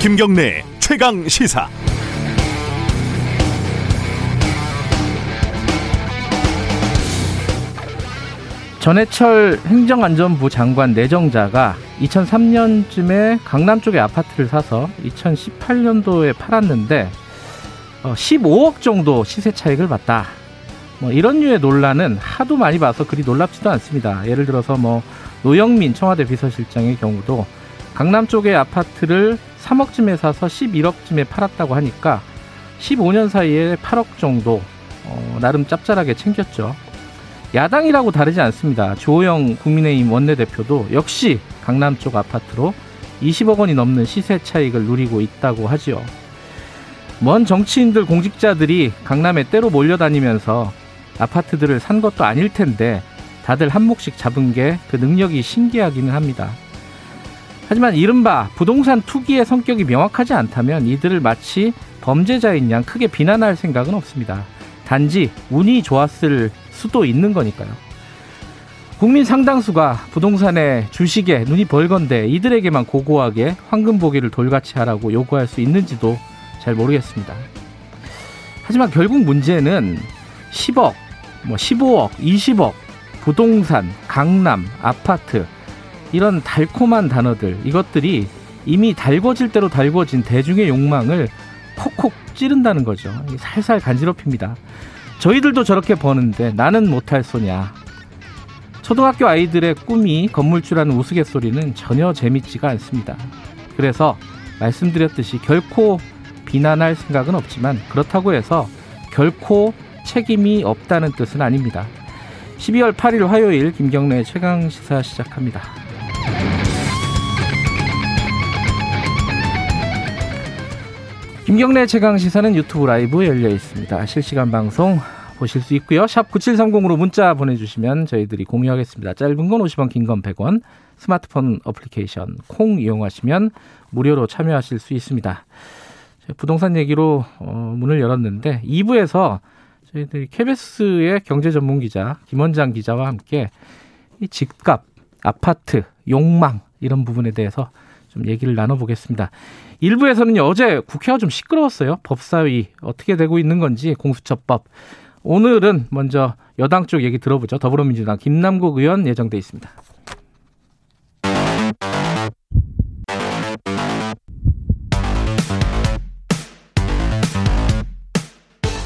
김경래 최강 시사. 전해철 행정안전부 장관 내정자가 2003년쯤에 강남 쪽에 아파트를 사서 2018년도에 팔았는데 15억 어, 정도 시세 차익을 봤다. 뭐 이런 류의 논란은 하도 많이 봐서 그리 놀랍지도 않습니다. 예를 들어서 뭐 노영민 청와대 비서실장의 경우도 강남 쪽의 아파트를 3억쯤에 사서 11억쯤에 팔았다고 하니까 15년 사이에 8억 정도 어, 나름 짭짤하게 챙겼죠. 야당이라고 다르지 않습니다. 조호영 국민의힘 원내대표도 역시 강남 쪽 아파트로 20억 원이 넘는 시세 차익을 누리고 있다고 하지요. 먼 정치인들 공직자들이 강남에 때로 몰려다니면서 아파트들을 산 것도 아닐 텐데 다들 한 몫씩 잡은 게 그 능력이 신기하기는 합니다. 하지만 이른바 부동산 투기의 성격이 명확하지 않다면 이들을 마치 범죄자인 양 크게 비난할 생각은 없습니다. 단지 운이 좋았을 수도 있는 거니까요. 국민 상당수가 부동산에 주식에 눈이 벌건데 이들에게만 고고하게 황금 보기를 돌같이 하라고 요구할 수 있는지도 잘 모르겠습니다. 하지만 결국 문제는 10억, 뭐 15억, 20억, 부동산, 강남, 아파트 이런 달콤한 단어들 이것들이 이미 달궈질 대로 달궈진 대중의 욕망을 콕콕 찌른다는 거죠. 살살 간지럽힙니다. 저희들도 저렇게 버는데 나는 못할 소냐. 초등학교 아이들의 꿈이 건물주라는 우스갯소리는 전혀 재밌지가 않습니다. 그래서 말씀드렸듯이 결코 비난할 생각은 없지만 그렇다고 해서 결코 책임이 없다는 뜻은 아닙니다. 12월 8일 화요일 김경래 최강 시사 시작합니다. 김경래 최강 시사는 유튜브 라이브 열려 있습니다. 실시간 방송 보실 수 있고요. 샵 9730으로 문자 보내주시면 저희들이 공유하겠습니다. 짧은 건 50원, 긴 건 100원. 스마트폰 어플리케이션 콩 이용하시면 무료로 참여하실 수 있습니다. 부동산 얘기로 어, 문을 열었는데 2부에서 저희들이 KBS의 경제 전문 기자 김원장 기자와 함께 이 집값, 아파트, 욕망 이런 부분에 대해서 좀 얘기를 나눠보겠습니다. 일부에서는요, 어제 국회가 좀 시끄러웠어요. 법사위 어떻게 되고 있는 건지 공수처법. 오늘은 먼저 여당 쪽 얘기 들어보죠. 더불어민주당 김남국 의원 예정돼 있습니다.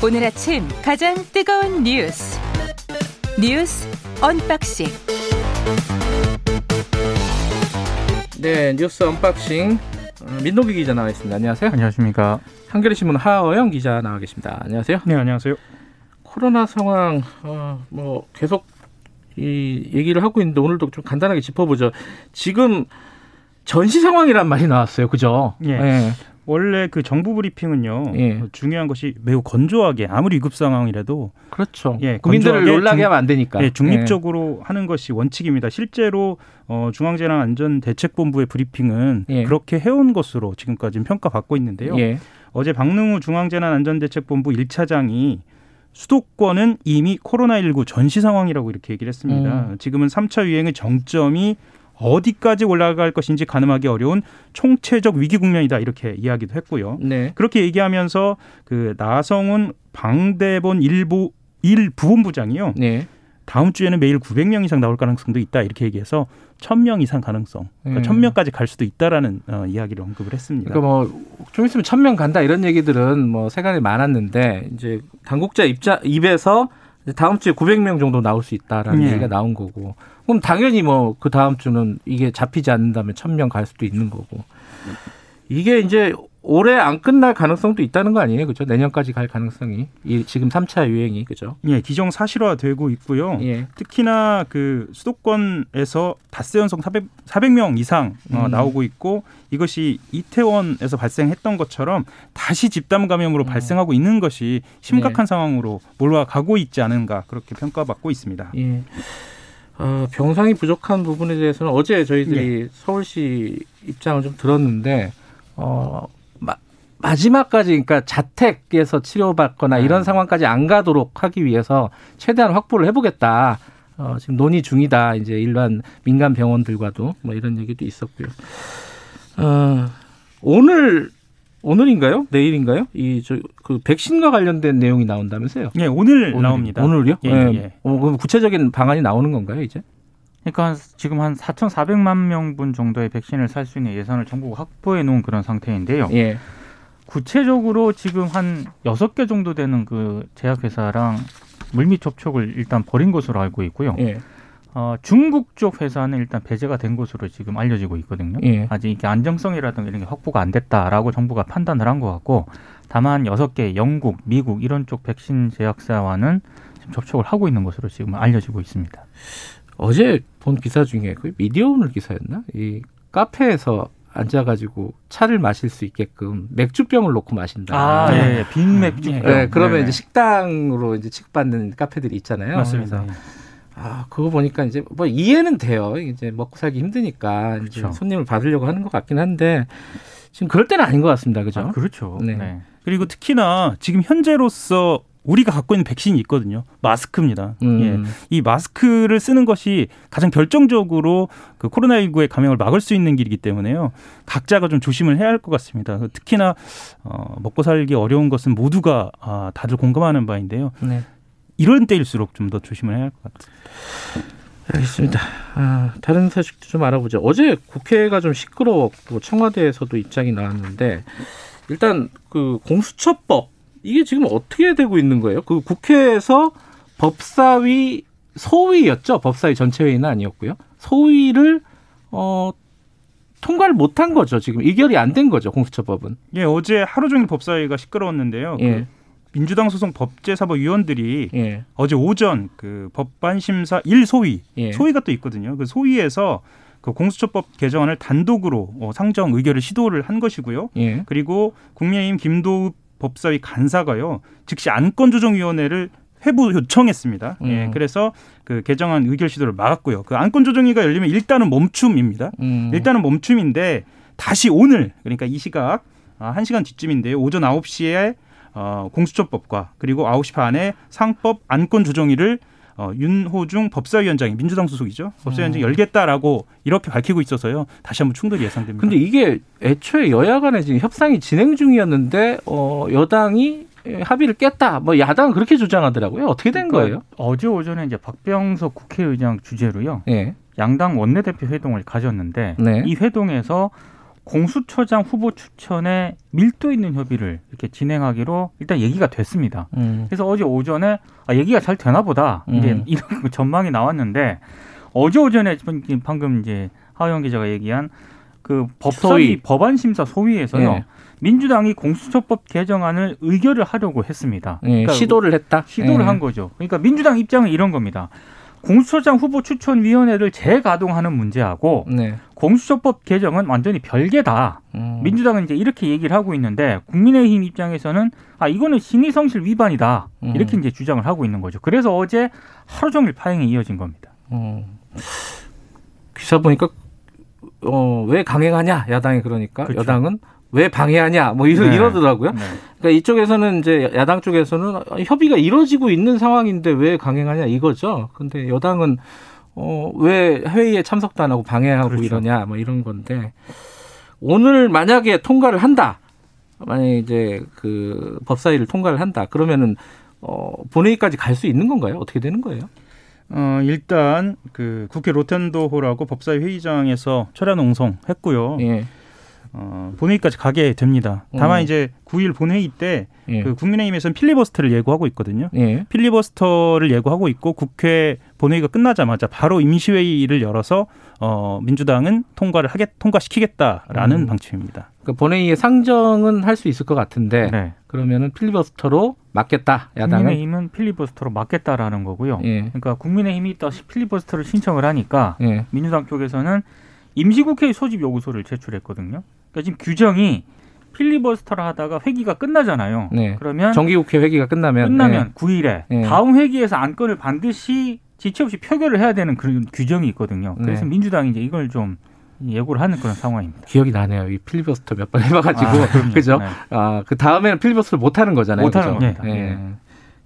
오늘 아침 가장 뜨거운 뉴스 뉴스 언박싱 네 뉴스 unboxing 어, 민동기 기자 나와 있습니다. 안녕하세요. 안녕하십니까. 한겨레 신문 하어영 기자 나와 계십니다. 안녕하세요. 네 안녕하세요. 코로나 상황 어, 뭐 계속 이 얘기를 하고 있는데 오늘도 좀 간단하게 짚어보죠. 지금 전시 상황이란 말이 나왔어요. 그죠? 예. 네. 원래 그 정부 브리핑은요 예. 중요한 것이 매우 건조하게 아무리 위급 상황이라도 그렇죠. 예, 국민들을 놀라게 하면 안 되니까. 예, 중립적으로 예. 하는 것이 원칙입니다. 실제로 어, 중앙재난안전대책본부의 브리핑은 예. 그렇게 해온 것으로 지금까지 평가받고 있는데요. 예. 어제 박능우 중앙재난안전대책본부 1차장이 수도권은 이미 코로나19 전시 상황이라고 이렇게 얘기를 했습니다. 음. 지금은 3차 유행의 정점이 어디까지 올라갈 것인지 가늠하기 어려운 총체적 위기 국면이다 이렇게 이야기도 했고요. 네. 그렇게 얘기하면서 그 나성훈 방대본 일부 일 부본부장이요. 네. 다음 주에는 매일 900명 이상 나올 가능성도 있다 이렇게 얘기해서 1000명 이상 가능성, 그러니까 음. 1000명까지 갈 수도 있다라는 어, 이야기를 언급을 했습니다. 그러니까 뭐 좀 있으면 1000명 간다 이런 얘기들은 뭐 세간에 많았는데 이제 당국자 입자 입에서 다음 주에 900명 정도 나올 수 있다라는 예. 얘기가 나온 거고 그럼 당연히 뭐 그 다음 주는 이게 잡히지 않는다면 1000명 갈 수도 있는 거고 이게 이제 올해 안 끝날 가능성도 있다는 거 아니에요, 그죠? 내년까지 갈 가능성이 이 지금 3차 유행이 그죠? 예, 기정 사실화되고 있고요. 예. 특히나 그 수도권에서 닷새 연속 400, 400명 이상 어, 음. 나오고 있고 이것이 이태원에서 발생했던 것처럼 다시 집단 감염으로 음. 발생하고 있는 것이 심각한 네. 상황으로 몰아가고 있지 않은가 그렇게 평가받고 있습니다. 예. 어, 병상이 부족한 부분에 대해서는 어제 저희들이 예. 서울시 입장을 좀 들었는데 어. 마지막까지 그러니까 자택에서 치료받거나 이런 네. 상황까지 안 가도록 하기 위해서 최대한 확보를 해보겠다. 어, 지금 논의 중이다. 이제 일반 민간 병원들과도 뭐 이런 얘기도 있었고요. 어, 오늘 오늘인가요? 내일인가요? 이 저 그 백신과 관련된 내용이 나온다면서요? 예, 오늘, 오늘 나옵니다. 오늘요? 예, 예. 예. 어, 그럼 구체적인 방안이 나오는 건가요, 이제? 그러니까 지금 한 4,400만 명분 정도의 백신을 살 수 있는 예산을 정부가 확보해 놓은 그런 상태인데요. 예. 구체적으로 지금 한 여섯 개 정도 되는 그 제약회사랑 물밑 접촉을 일단 벌인 것으로 알고 있고요. 예. 어, 중국 쪽 회사는 일단 배제가 된 것으로 지금 알려지고 있거든요. 예. 아직 이게 안정성이라든가 이런 게 확보가 안 됐다라고 정부가 판단을 한 것 같고 다만 여섯 개 영국, 미국 이런 쪽 백신 제약사와는 지금 접촉을 하고 있는 것으로 지금 알려지고 있습니다. 어제 본 기사 중에 그 미디어오늘 기사였나? 이 카페에서 앉아가지고 차를 마실 수 있게끔 맥주병을 놓고 마신다. 아, 네. 네. 빈 맥주병. 네, 그러면 네. 이제 식당으로 이제 취급받는 카페들이 있잖아요. 맞습니다. 아, 그거 보니까 이제 뭐 이해는 돼요. 이제 먹고 살기 힘드니까 그렇죠. 이제 손님을 받으려고 하는 것 같긴 한데 지금 그럴 때는 아닌 것 같습니다. 그죠? 아, 그렇죠. 네. 네. 그리고 특히나 지금 현재로서 우리가 갖고 있는 백신이 있거든요. 마스크입니다. 음. 예. 이 마스크를 쓰는 것이 가장 결정적으로 그 코로나19의 감염을 막을 수 있는 길이기 때문에요. 각자가 좀 조심을 해야 할 것 같습니다. 특히나 어, 먹고 살기 어려운 것은 모두가 아, 다들 공감하는 바인데요. 네. 이런 때일수록 좀 더 조심을 해야 할 것 같습니다. 알겠습니다. 아, 다른 소식도 좀 알아보죠. 어제 국회가 좀 시끄러웠고 청와대에서도 입장이 나왔는데 일단 그 공수처법 이게 지금 어떻게 되고 있는 거예요? 그 국회에서 법사위 소위였죠. 법사위 전체 회의는 아니었고요. 소위를 어 통과를 못한 거죠. 지금 의결이 안 된 거죠. 공수처법은. 예, 어제 하루 종일 법사위가 시끄러웠는데요. 그 예. 그 민주당 소속 법제사법위원들이 예. 어제 오전 그 법반 심사 1소위 예. 소위가 또 있거든요. 그 소위에서 그 공수처법 개정안을 단독으로 어, 상정 의결을 시도를 한 것이고요. 예. 그리고 국민의힘 김도읍 법사위 간사가요 즉시 안건조정위원회를 회부 요청했습니다. 음. 예, 그래서 그 개정안 의결 시도를 막았고요. 그 안건조정위가 열리면 일단은 멈춤입니다. 음. 일단은 멈춤인데 다시 오늘 그러니까 이 시각 아, 1시간 뒤쯤인데요. 오전 9시에 어, 공수처법과 그리고 9시 반에 상법 안건조정위를 어, 윤호중 법사위원장이 민주당 소속이죠. 법사위원장이 음. 열겠다라고 이렇게 밝히고 있어서요. 다시 한번 충돌이 예상됩니다. 근데 이게 애초에 여야 간에 지금 협상이 진행 중이었는데 어, 여당이 합의를 깼다. 뭐 야당은 그렇게 주장하더라고요. 어떻게 된 그러니까 거예요? 어제 오전에 이제 박병석 국회의장 주재로요. 네. 양당 원내대표 회동을 가졌는데 네. 이 회동에서 공수처장 후보 추천에 밀도 있는 협의를 이렇게 진행하기로 일단 얘기가 됐습니다. 음. 그래서 어제 오전에 아, 얘기가 잘 되나 보다 음. 이제 이런 전망이 나왔는데 어제 오전에 방금 이제 하영 기자가 얘기한 그 법사위 법안 심사 소위에서요. 네. 민주당이 공수처법 개정안을 의결을 하려고 했습니다. 네, 그러니까 시도를 했다. 시도를 네. 한 거죠. 그러니까 민주당 입장은 이런 겁니다. 공수처장 후보 추천 위원회를 재가동하는 문제하고 네. 공수처법 개정은 완전히 별개다. 음. 민주당은 이제 이렇게 얘기를 하고 있는데 국민의힘 입장에서는 아 이거는 신의성실 위반이다. 음. 이렇게 이제 주장을 하고 있는 거죠. 그래서 어제 하루 종일 파행이 이어진 겁니다. 음. 기사 보니까 어, 왜 강행하냐 야당이 그러니까 그렇죠. 여당은 왜 방해하냐 뭐 이러, 네. 이러더라고요. 네. 그러니까 이쪽에서는 이제 야당 쪽에서는 협의가 이루어지고 있는 상황인데 왜 강행하냐 이거죠. 근데 여당은 어, 왜 회의에 참석도 안 하고 방해하고 그렇죠. 이러냐 뭐 이런 건데 오늘 만약에 통과를 한다. 만약에 이제 그 법사위를 통과를 한다. 그러면은 어, 본회의까지 갈 수 있는 건가요? 어떻게 되는 거예요? 어, 일단 그 국회 로텐도호라고 법사위 회의장에서 철야 농성했고요. 예. 어, 본회의까지 가게 됩니다. 다만 음. 이제 9일 본회의 때 예. 그 국민의힘에서는 필리버스터를 예고하고 있거든요. 예. 필리버스터를 예고하고 있고 국회 본회의가 끝나자마자 바로 임시회의를 열어서 어, 민주당은 통과를 하겠 통과시키겠다라는 음. 방침입니다. 그 본회의에 상정은 할 수 있을 것 같은데 네. 그러면은 필리버스터로 막겠다 야당은 국민의힘은 필리버스터로 막겠다라는 거고요. 예. 그러니까 국민의힘이 또 필리버스터를 신청을 하니까 예. 민주당 쪽에서는 임시국회 소집 요구서를 제출했거든요. 그러니까 지금 규정이 필리버스터를 하다가 회기가 끝나잖아요. 네. 그러면 정기국회 회기가 끝나면 끝나면 네. 9일에 네. 다음 회기에서 안건을 반드시 지체 없이 표결을 해야 되는 그런 규정이 있거든요. 그래서 네. 민주당이 이제 이걸 좀 예고를 하는 그런 상황입니다. 기억이 나네요. 이 필리버스터 몇 번 해봐가지고 아, 그죠? 네. 아 그 다음에는 필리버스터를 못 하는 거잖아요. 못 하는 겁니다. 네. 네.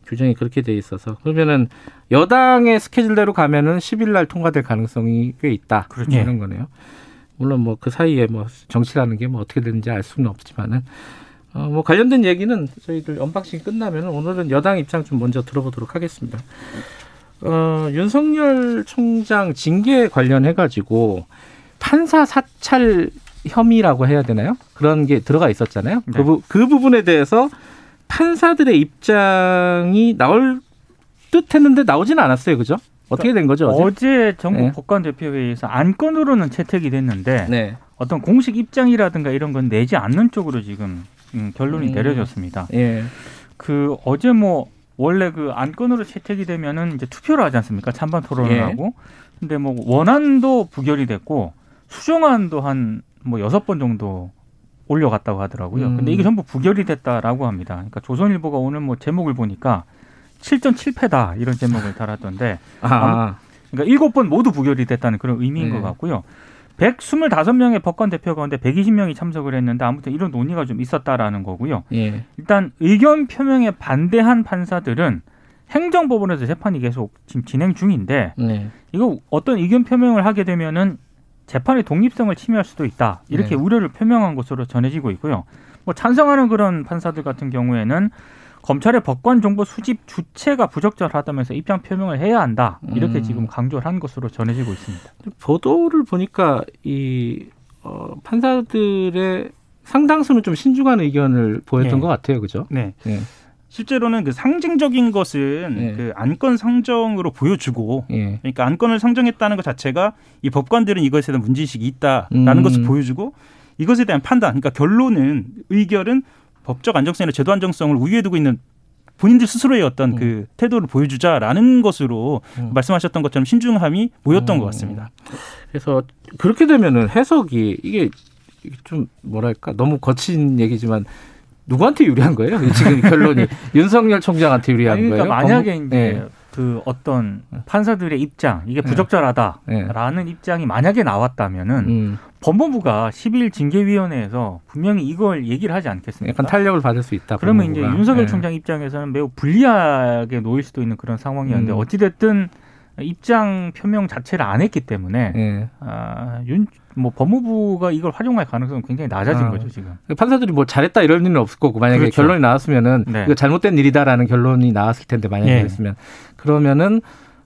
규정이 그렇게 돼 있어서 그러면은 여당의 스케줄대로 가면은 10일 날 통과될 가능성이 꽤 있다. 그렇죠. 이런 거네요. 물론 뭐 그 사이에 뭐 정치라는 게 뭐 어떻게 되는지 알 수는 없지만은 어, 뭐 관련된 얘기는 저희들 unboxing 끝나면 오늘은 여당 입장 좀 먼저 들어보도록 하겠습니다. 어, 윤석열 총장 징계 관련해 가지고 판사 사찰 혐의라고 해야 되나요? 그런 게 들어가 있었잖아요. 네. 그, 그 부분에 대해서 판사들의 입장이 나올 듯 했는데 나오지는 않았어요. 그죠? 어떻게 된 거죠? 어제, 어제 전국 네. 법관 대표회의에서 안건으로는 채택이 됐는데 네. 어떤 공식 입장이라든가 이런 건 내지 않는 쪽으로 지금 음, 결론이 음. 내려졌습니다. 예. 그 어제 뭐 원래 그 안건으로 채택이 되면은 이제 투표를 하지 않습니까? 찬반 토론을 예. 하고. 근데 뭐 원안도 부결이 됐고 수정안도 한 뭐 여섯 번 정도 올려갔다고 하더라고요. 음. 근데 이게 전부 부결이 됐다라고 합니다. 그러니까 조선일보가 오늘 뭐 제목을 보니까 7.7패다 이런 제목을 달았던데 아. 그러니까 일곱 번 모두 부결이 됐다는 그런 의미인 네. 것 같고요. 125명의 법관 대표 가운데 120명이 참석을 했는데 아무튼 이런 논의가 좀 있었다라는 거고요. 예. 일단 의견 표명에 반대한 판사들은 행정법원에서 재판이 계속 지금 진행 중인데 네. 이거 어떤 의견 표명을 하게 되면은 재판의 독립성을 침해할 수도 있다 이렇게 네. 우려를 표명한 것으로 전해지고 있고요. 뭐 찬성하는 그런 판사들 같은 경우에는 검찰의 법관 정보 수집 주체가 부적절하다면서 입장 표명을 해야 한다 이렇게 음. 지금 강조를 한 것으로 전해지고 있습니다. 보도를 보니까 이 어, 판사들의 상당수는 좀 신중한 의견을 보였던 네. 것 같아요, 그죠? 네. 네. 실제로는 그 상징적인 것은 네. 그 안건 상정으로 보여주고 네. 그러니까 안건을 상정했다는 것 자체가 이 법관들은 이것에 대한 문제의식이 있다라는 음. 것을 보여주고 이것에 대한 판단, 그러니까 결론은 의결은 법적 안정성이나 제도 안정성을 우위에 두고 있는 본인들 스스로의 어떤 음. 그 태도를 보여주자라는 것으로 음. 말씀하셨던 것처럼 신중함이 보였던 음. 것 같습니다. 그래서 그렇게 되면은 해석이 이게 좀 뭐랄까 너무 거친 얘기지만 누구한테 유리한 거예요? 지금 결론이 윤석열 총장한테 유리한 아니, 그러니까 거예요? 만약에 법... 이제 네. 그 어떤 판사들의 입장 이게 네. 부적절하다라는 네. 입장이 만약에 나왔다면은 음. 법무부가 10일 징계위원회에서 분명히 이걸 얘기를 하지 않겠습니까? 약간 탄력을 받을 수 있다. 그러면 법무부가. 이제 윤석열 네. 총장 입장에서는 매우 불리하게 놓일 수도 있는 그런 상황이었는데 음. 어찌 됐든 입장 표명 자체를 안 했기 때문에 네. 아, 윤, 뭐 법무부가 이걸 활용할 가능성은 굉장히 낮아진 아, 거죠 지금. 판사들이 뭐 잘했다 이런 일은 없을 거고 만약에 그렇죠. 결론이 나왔으면은 네. 이거 잘못된 일이다라는 결론이 나왔을 텐데 만약에 네. 그랬으면 그러면은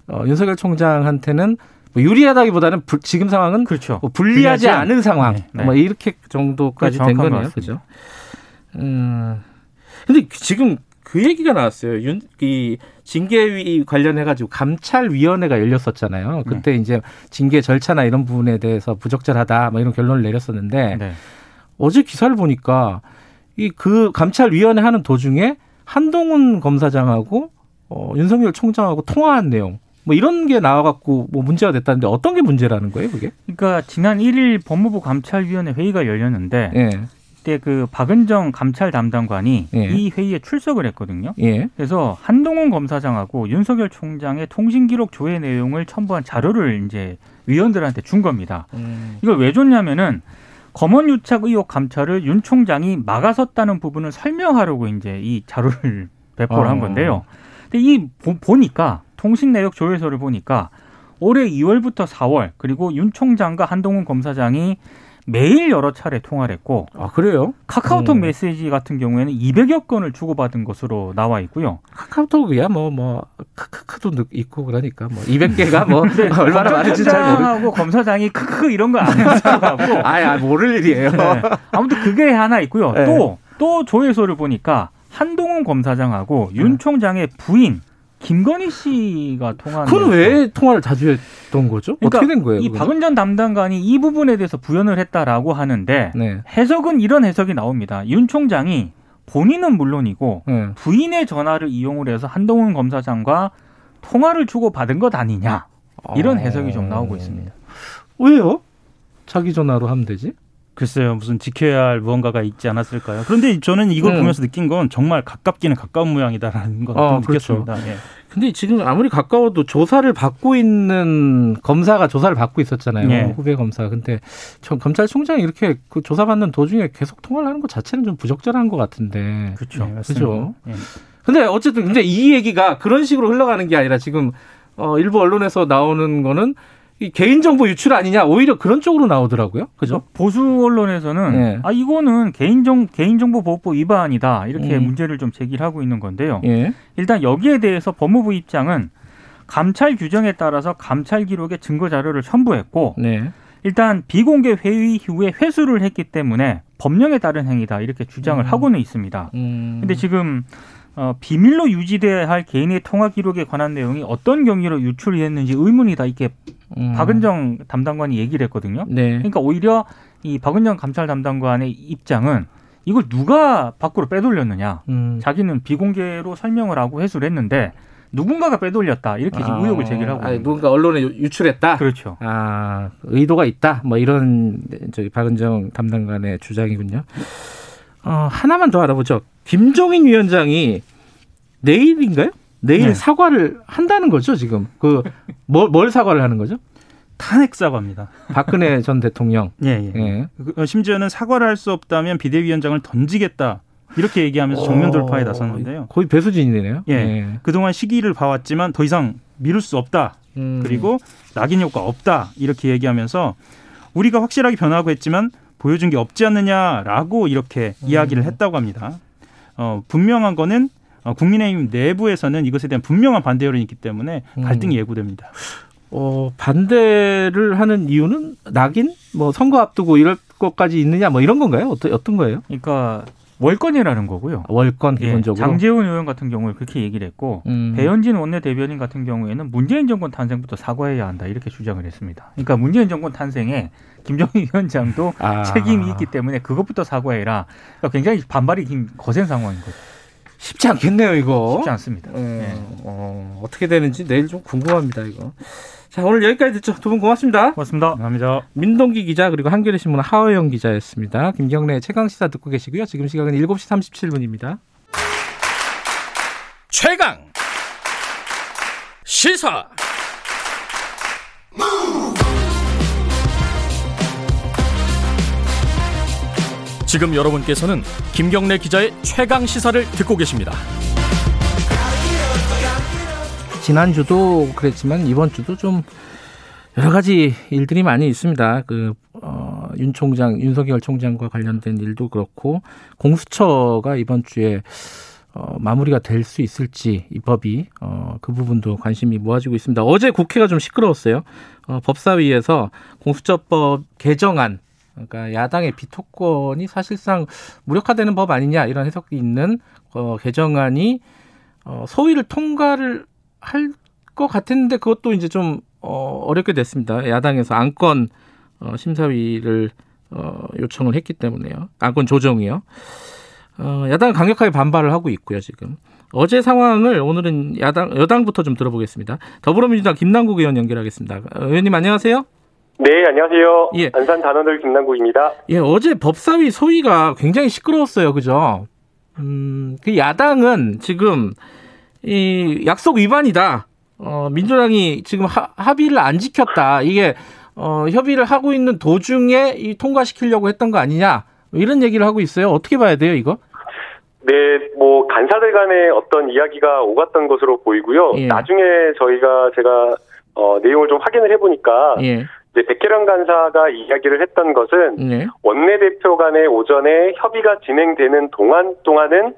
어, 윤석열 총장한테는 뭐 유리하다기보다는 부, 지금 상황은 그렇죠. 뭐 불리하지, 불리하지 않은 상황 네. 네. 뭐 이렇게 정도까지 된 거네요. 그죠? 음. 근데 지금 그 얘기가 나왔어요. 윤, 이 징계위 관련해 가지고 감찰위원회가 열렸었잖아요. 그때 네. 이제 징계 절차나 이런 부분에 대해서 부적절하다 뭐 이런 결론을 내렸었는데 네. 어제 기사를 보니까 이 그 감찰위원회 하는 도중에 한동훈 검사장하고 어, 윤석열 총장하고 통화한 내용 뭐 이런 게 나와갖고 뭐 문제가 됐다는데 어떤 게 문제라는 거예요, 그게? 그러니까 지난 1일 법무부 감찰위원회 회의가 열렸는데 예. 그때 그 박은정 감찰 담당관이 예. 이 회의에 출석을 했거든요. 예. 그래서 한동훈 검사장하고 윤석열 총장의 통신 기록 조회 내용을 첨부한 자료를 이제 위원들한테 준 겁니다. 음. 이걸 왜 줬냐면은 검언 유착 의혹 감찰을 윤 총장이 막아섰다는 부분을 설명하려고 이제 이 자료를 배포를 어. 한 건데요. 근데 이 보, 보니까 통신 내역 조회서를 보니까 올해 2월부터 4월 그리고 윤 총장과 한동훈 검사장이 매일 여러 차례 통화를 했고 아 그래요? 카카오톡 음. 메시지 같은 경우에는 200여 건을 주고받은 것으로 나와 있고요. 카카오톡이야 뭐뭐 크크크도 있고 그러니까 뭐 200개가 뭐 얼마나 많은지 잘 모르고 검사장이 크크 이런 거안 했다고. 아, 모를 일이에요. 네. 아무튼 그게 하나 있고요. 또또 네. 또 조회소를 보니까 한동훈 검사장하고 윤 네. 총장의 부인 김건희 씨가 통화한. 그건 왜 통화를 자주 했던 거죠? 그러니까 어떻게 된 거예요? 이 박은 전 담당관이 이 부분에 대해서 부연을 했다라고 하는데 네. 해석은 이런 해석이 나옵니다. 윤 총장이 본인은 물론이고 네. 부인의 전화를 이용을 해서 한동훈 검사장과 통화를 주고 받은 것 아니냐 이런 아. 해석이 좀 나오고 있습니다. 왜요? 자기 전화로 하면 되지? 글쎄요, 무슨 지켜야 할 무언가가 있지 않았을까요? 그런데 저는 이걸 음. 보면서 느낀 건 정말 가깝기는 가까운 모양이다라는 걸 아, 느꼈습니다. 그렇죠. 예. 근데 지금 아무리 가까워도 조사를 받고 있는 검사가 조사를 받고 있었잖아요. 예. 후배 검사. 근데 전 검찰총장이 이렇게 그 조사받는 도중에 계속 통화를 하는 것 자체는 좀 부적절한 것 같은데. 그렇죠. 네, 그렇죠. 예. 근데 어쨌든 근데 이 얘기가 그런 식으로 흘러가는 게 아니라 지금 어 일부 언론에서 나오는 거는 개인정보 유출 아니냐 오히려 그런 쪽으로 나오더라고요. 그죠? 보수 언론에서는 예. 아 이거는 개인정 개인정보 보호법 위반이다 이렇게 음. 문제를 좀 제기를 하고 있는 건데요. 예. 일단 여기에 대해서 법무부 입장은 감찰 규정에 따라서 감찰 기록의 증거 자료를 첨부했고 네. 일단 비공개 회의 이후에 회수를 했기 때문에 법령에 따른 행위다 이렇게 주장을 음. 하고는 있습니다. 음. 근데 지금 어, 비밀로 유지돼야 할 개인의 통화 기록에 관한 내용이 어떤 경위로 유출이 됐는지 의문이다 이렇게 음. 박은정 담당관이 얘기를 했거든요. 네. 그러니까 오히려 이 박은정 감찰 담당관의 입장은 이걸 누가 밖으로 빼돌렸느냐. 음. 자기는 비공개로 설명을 하고 회수를 했는데 누군가가 빼돌렸다 이렇게 지금 아, 의혹을 제기하고 아, 누군가 언론에 유출했다. 그렇죠. 아 의도가 있다. 뭐 이런 저기 박은정 담당관의 주장이군요. 어, 하나만 더 알아보죠. 김종인 위원장이 내일인가요? 내일 네. 사과를 한다는 거죠 지금. 그뭘 뭘 사과를 하는 거죠? 탄핵 사과입니다. 박근혜 전 대통령. 예, 예. 예. 그, 심지어는 사과를 할 수 없다면 비대위원장을 던지겠다. 이렇게 얘기하면서 정면 돌파에 나섰는데요. 거의 배수진이네요. 예. 예. 그동안 시기를 봐왔지만 더 이상 미룰 수 없다. 음. 그리고 낙인 효과 없다. 이렇게 얘기하면서 우리가 확실하게 변하고 했지만 보여준 게 없지 않느냐라고 이렇게 음. 이야기를 했다고 합니다. 어, 분명한 거는 어, 국민의힘 내부에서는 이것에 대한 분명한 반대 여론이 있기 때문에 음. 갈등이 예고됩니다. 어, 반대를 하는 이유는 낙인? 뭐 선거 앞두고 이럴 것까지 있느냐 뭐 이런 건가요? 어떤 어떤 거예요? 그러니까 월권이라는 거고요. 월권 예, 기본적으로. 예, 장재훈 의원 같은 경우는 그렇게 얘기를 했고 음. 배현진 원내대변인 같은 경우에는 문재인 정권 탄생부터 사과해야 한다 이렇게 주장을 했습니다. 그러니까 문재인 정권 탄생에 김정일 위원장도 아. 책임이 있기 때문에 그것부터 사과해라. 그러니까 굉장히 반발이 거센 상황인 거죠. 쉽지 않겠네요, 이거. 쉽지 않습니다. 어, 네. 어, 어떻게 되는지 내일 좀 궁금합니다, 이거. 자, 오늘 여기까지 듣죠. 두 분 고맙습니다. 고맙습니다. 감사합니다. 민동기 기자 그리고 한겨레 신문 하호영 기자였습니다. 김경래 최강 시사 듣고 계시고요. 지금 시각은 7시 37분입니다. 최강 시사 지금 여러분께서는 김경래 기자의 최강 시사를 듣고 계십니다. 지난주도 그랬지만 이번 주도 좀 여러 가지 일들이 많이 있습니다. 그, 어, 윤 총장, 윤석열 총장과 관련된 일도 그렇고, 공수처가 이번 주에 어, 마무리가 될 수 있을지 이 법이 어, 그 부분도 관심이 모아지고 있습니다. 어제 국회가 좀 시끄러웠어요. 어, 법사위에서 공수처법 개정안 그러니까 야당의 비토권이 사실상 무력화되는 법 아니냐 이런 해석이 있는 어, 개정안이 어, 소위를 통과를 할 것 같았는데 그것도 이제 좀 어, 어렵게 됐습니다. 야당에서 안건 어, 심사위를 어, 요청을 했기 때문에요. 안건 조정이요. 어, 야당은 강력하게 반발을 하고 있고요, 지금. 어제 상황을 오늘은 야당, 여당부터 좀 들어보겠습니다. 더불어민주당 김남국 의원 연결하겠습니다. 의원님 안녕하세요. 네, 안녕하세요. 예. 안산 단원들 김남국입니다. 예, 어제 법사위 소위가 굉장히 시끄러웠어요. 그죠? 음, 그 야당은 지금 이 약속 위반이다. 어, 민주당이 지금 하, 합의를 안 지켰다. 이게 어, 협의를 하고 있는 도중에 이 통과시키려고 했던 거 아니냐. 이런 얘기를 하고 있어요. 어떻게 봐야 돼요, 이거? 네, 뭐 간사들 간에 어떤 이야기가 오갔던 것으로 보이고요. 예. 나중에 저희가 제가 어, 내용을 좀 확인을 해보니까 예. 이제 백혜련 간사가 이야기를 했던 것은 네. 원내대표 간의 오전에 협의가 진행되는 동안 동안은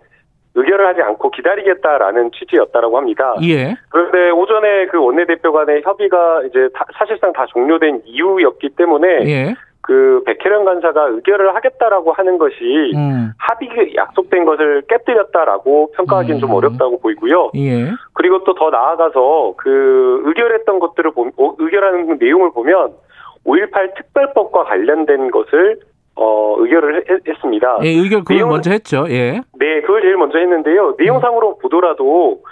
의결을 하지 않고 기다리겠다라는 취지였다라고 합니다. 예. 그런데 오전에 그 원내대표 간의 협의가 이제 다, 사실상 다 종료된 이후였기 때문에 예. 그 백혜련 간사가 의결을 하겠다라고 하는 것이 음. 합의 약속된 것을 깨뜨렸다라고 평가하기는 음. 좀 어렵다고 보이고요. 예. 그리고 또 더 나아가서 그 의결했던 것들을 보면 어, 의결하는 내용을 보면 5.18 특별법과 관련된 것을 어, 의결을 했, 습니다 예, 의결 그걸 내용, 먼저 했죠. 예. 네, 그걸 제일 먼저 했는데요. 내용상으로 음. 보더라도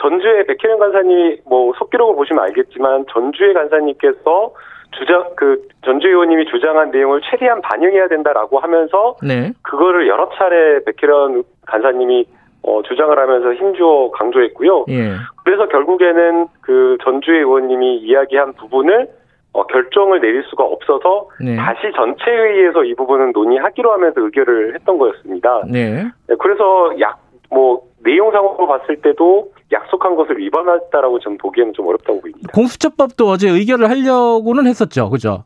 전주의 백혜련 간사님 뭐 속기록을 보시면 알겠지만 전주의 간사님께서 주장 그 전주 의원님이 주장한 내용을 최대한 반영해야 된다라고 하면서 네. 그거를 여러 차례 백혜련 간사님이 어, 주장을 하면서 힘주어 강조했고요. 예. 그래서 결국에는 그 전주의 의원님이 이야기한 부분을 어, 결정을 내릴 수가 없어서 네. 다시 전체 회의에서 이 부분은 논의하기로 하면서 의결을 했던 거였습니다. 네. 네 그래서 약 뭐 내용상으로 봤을 때도 약속한 것을 위반했다라고 좀 보기에는 좀 어렵다고 보입니다. 공수처법도 어제 의결을 하려고는 했었죠, 그죠?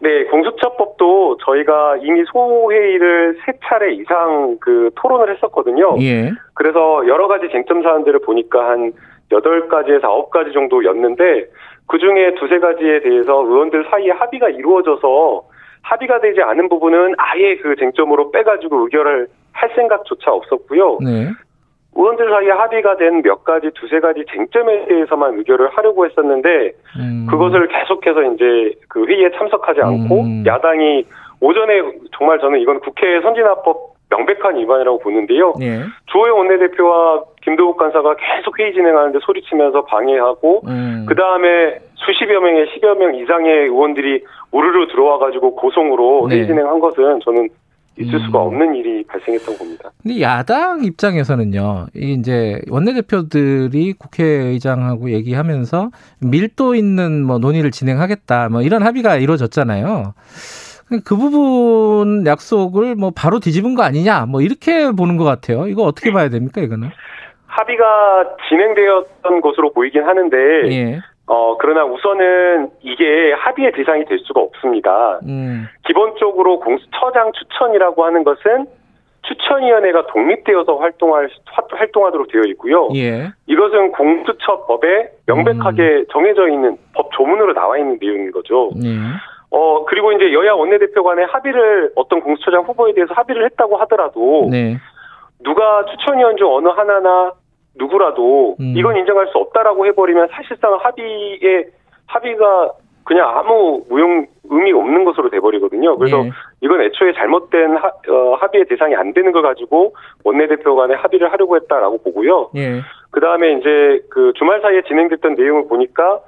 네, 공수처법도 저희가 이미 소회의를 세 차례 이상 그 토론을 했었거든요. 예. 그래서 여러 가지 쟁점 사안들을 보니까 한 여덟 가지에서 아홉 가지 정도 였는데 그 중에 두세 가지에 대해서 의원들 사이에 합의가 이루어져서 합의가 되지 않은 부분은 아예 그 쟁점으로 빼가지고 의결을 할 생각조차 없었고요. 네. 의원들 사이에 합의가 된 몇 가지 두세 가지 쟁점에 대해서만 의결을 하려고 했었는데 음. 그것을 계속해서 이제 그 회의에 참석하지 않고 음. 야당이 오전에 정말 저는 이건 국회 선진화법 명백한 위반이라고 보는데요. 예. 주호영 원내대표와 김도국 간사가 계속 회의 진행하는데 소리치면서 방해하고 음. 그 다음에 수십여 명의 십여 명 이상의 의원들이 우르르 들어와 가지고 고성으로 네. 회의 진행한 것은 저는 있을 수가 음. 없는 일이 발생했던 겁니다. 근데 야당 입장에서는요, 이제 원내대표들이 국회의장하고 얘기하면서 밀도 있는 뭐 논의를 진행하겠다, 뭐 이런 합의가 이루어졌잖아요. 그 부분 약속을 뭐 바로 뒤집은 거 아니냐, 뭐 이렇게 보는 것 같아요. 이거 어떻게 봐야 됩니까, 이거는? 합의가 진행되었던 것으로 보이긴 하는데, 예. 어, 그러나 우선은 이게 합의의 대상이 될 수가 없습니다. 음. 기본적으로 공수처장 추천이라고 하는 것은 추천위원회가 독립되어서 활동할 활동하도록 되어 있고요. 예. 이것은 공수처법에 명백하게 음. 정해져 있는 법 조문으로 나와 있는 내용인 거죠. 예. 어 그리고 이제 여야 원내대표 간에 합의를 어떤 공수처장 후보에 대해서 합의를 했다고 하더라도 네. 누가 추천위원 중 어느 하나나 누구라도 음. 이건 인정할 수 없다라고 해버리면 사실상 합의에 합의가 그냥 아무 무용 의미가 없는 것으로 돼버리거든요. 그래서 예. 이건 애초에 잘못된 하, 어, 합의의 대상이 안 되는 걸 가지고 원내대표 간에 합의를 하려고 했다라고 보고요. 예. 그 다음에 이제 그 주말 사이에 진행됐던 내용을 보니까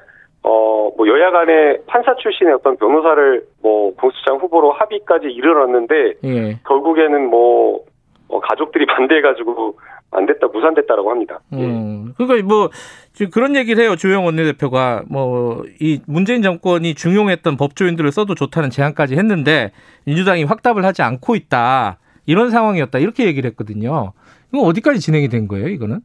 어, 뭐 여야 간에 판사 출신의 어떤 변호사를 뭐 공수장 후보로 합의까지 이르렀는데 예. 결국에는 뭐 어, 가족들이 반대해가지고 안 됐다 무산됐다라고 합니다. 예. 음, 그러니까 뭐 지금 그런 얘기를 해요 조영 원내대표가 뭐 이 문재인 정권이 중용했던 법조인들을 써도 좋다는 제안까지 했는데 민주당이 확답을 하지 않고 있다 이런 상황이었다 이렇게 얘기를 했거든요. 이거 어디까지 진행이 된 거예요 이거는?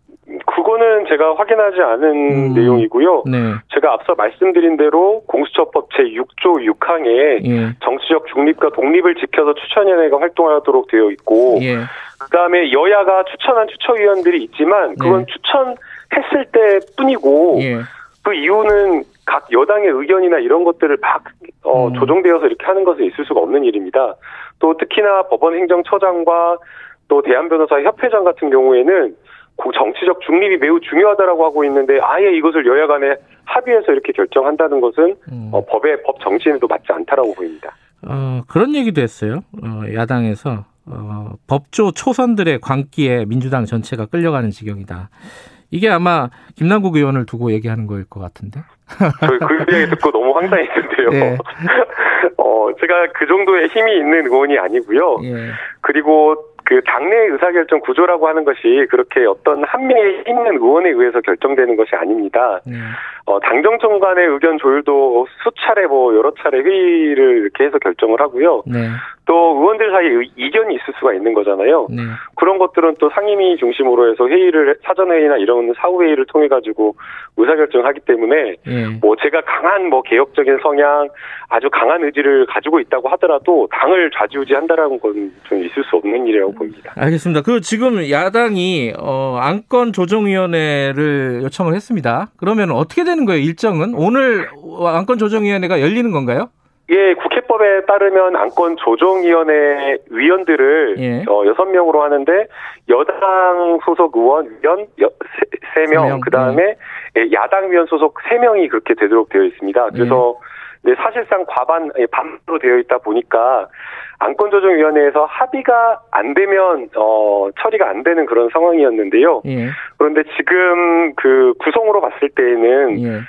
그거는 제가 확인하지 않은 음, 내용이고요. 네. 제가 앞서 말씀드린 대로 공수처법 제6조 6항에 예. 정치적 중립과 독립을 지켜서 추천위원회가 활동하도록 되어 있고 예. 그다음에 여야가 추천한 추천위원들이 있지만 그건 네. 추천했을 때뿐이고 예. 그 이유는 각 여당의 의견이나 이런 것들을 막 어, 음. 조정되어서 이렇게 하는 것은 있을 수가 없는 일입니다. 또 특히나 법원 행정처장과 또 대한변호사 협회장 같은 경우에는 정치적 중립이 매우 중요하다라고 하고 있는데 아예 이것을 여야 간에 합의해서 이렇게 결정한다는 것은 음. 어, 법의 법 정신에도 맞지 않다라고 보입니다. 어, 그런 얘기도 했어요. 어, 야당에서 어, 법조 초선들의 광기에 민주당 전체가 끌려가는 지경이다. 이게 아마 김남국 의원을 두고 얘기하는 거일 것 같은데. 저그 얘기 듣고 너무 황당했는데요. 네. 어, 제가 그 정도의 힘이 있는 의원이 아니고요. 예. 그리고 그 당내 의사결정 구조라고 하는 것이 그렇게 어떤 한 명의 있는 의원에 의해서 결정되는 것이 아닙니다. 네. 어, 당정청 간의 의견 조율도 수차례 뭐 여러 차례 회의를 이렇게 해서 결정을 하고요. 네. 또 의원들 사이에 이견이 있을 수가 있는 거잖아요. 네. 그런 것들은 또 상임위 중심으로 해서 회의를 사전 회의나 이런 사후 회의를 통해 가지고 의사결정하기 때문에 네. 뭐 제가 강한 뭐 개혁적인 성향 아주 강한 의지를 가지고 있다고 하더라도 당을 좌지우지한다라는 건 좀 있을 수 없는 일이라고 봅니다. 알겠습니다. 그 지금 야당이 어 안건 조정위원회를 요청을 했습니다. 그러면 어떻게 되는 거예요? 일정은 오늘 안건 조정위원회가 열리는 건가요? 예, 국회법에 따르면 안건 조정위원회 위원들을 예. 어, 6명으로 하는데 여당 소속 의원 위원 3명, 그다음에 예. 야당 위원 소속 3명이 그렇게 되도록 되어 있습니다. 그래서 예. 네, 사실상 과반 예, 반으로 되어 있다 보니까 안건조정위원회에서 합의가 안 되면 어 처리가 안 되는 그런 상황이었는데요. 예. 그런데 지금 그 구성으로 봤을 때에는 예.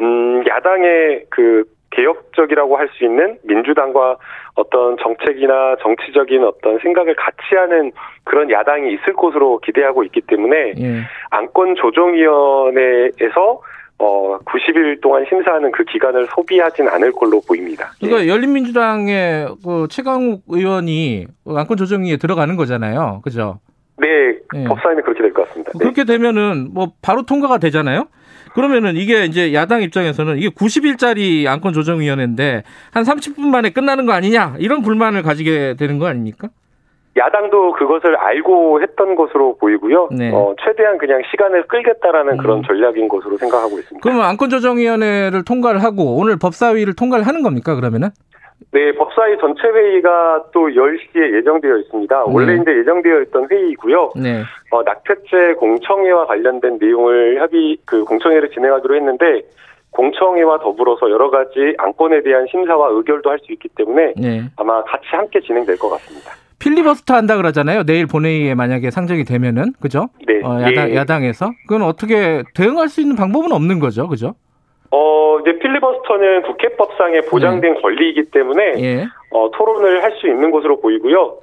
음 야당의 그 개혁적이라고 할 수 있는 민주당과 어떤 정책이나 정치적인 어떤 생각을 같이 하는 그런 야당이 있을 것으로 기대하고 있기 때문에 예. 안건 조정위원회에서 어 90일 동안 심사하는 그 기간을 소비하진 않을 걸로 보입니다. 그러니까 예. 열린민주당의 그 최강욱 의원이 안건 조정위에 들어가는 거잖아요. 그죠? 네, 네. 법사위는 그렇게 될 것 같습니다. 네. 그렇게 되면은 뭐 바로 통과가 되잖아요. 그러면은 이게 이제 야당 입장에서는 이게 90일짜리 안건 조정위원회인데 한 30분 만에 끝나는 거 아니냐 이런 불만을 가지게 되는 거 아닙니까? 야당도 그것을 알고 했던 것으로 보이고요. 네. 어, 최대한 그냥 시간을 끌겠다라는 음. 그런 전략인 것으로 생각하고 있습니다. 그러면 안건조정위원회를 통과를 하고 오늘 법사위를 통과를 하는 겁니까 그러면은? 네, 법사위 전체 회의가 또 10시에 예정되어 있습니다. 네. 원래 이제 예정되어 있던 회의이고요. 네. 어, 낙태죄 공청회와 관련된 내용을 협의 그 공청회를 진행하기로 했는데 공청회와 더불어서 여러 가지 안건에 대한 심사와 의결도 할 수 있기 때문에 네. 아마 같이 함께 진행될 것 같습니다. 필리버스터 한다 그러잖아요. 내일 본회의에 만약에 상정이 되면은 그죠? 네. 어, 야당 네. 야당에서 그건 어떻게 대응할 수 있는 방법은 없는 거죠, 그죠? 어, 이제 필리버스터는 국회법상에 보장된 네. 권리이기 때문에 예. 어, 토론을 할 수 있는 것으로 보이고요.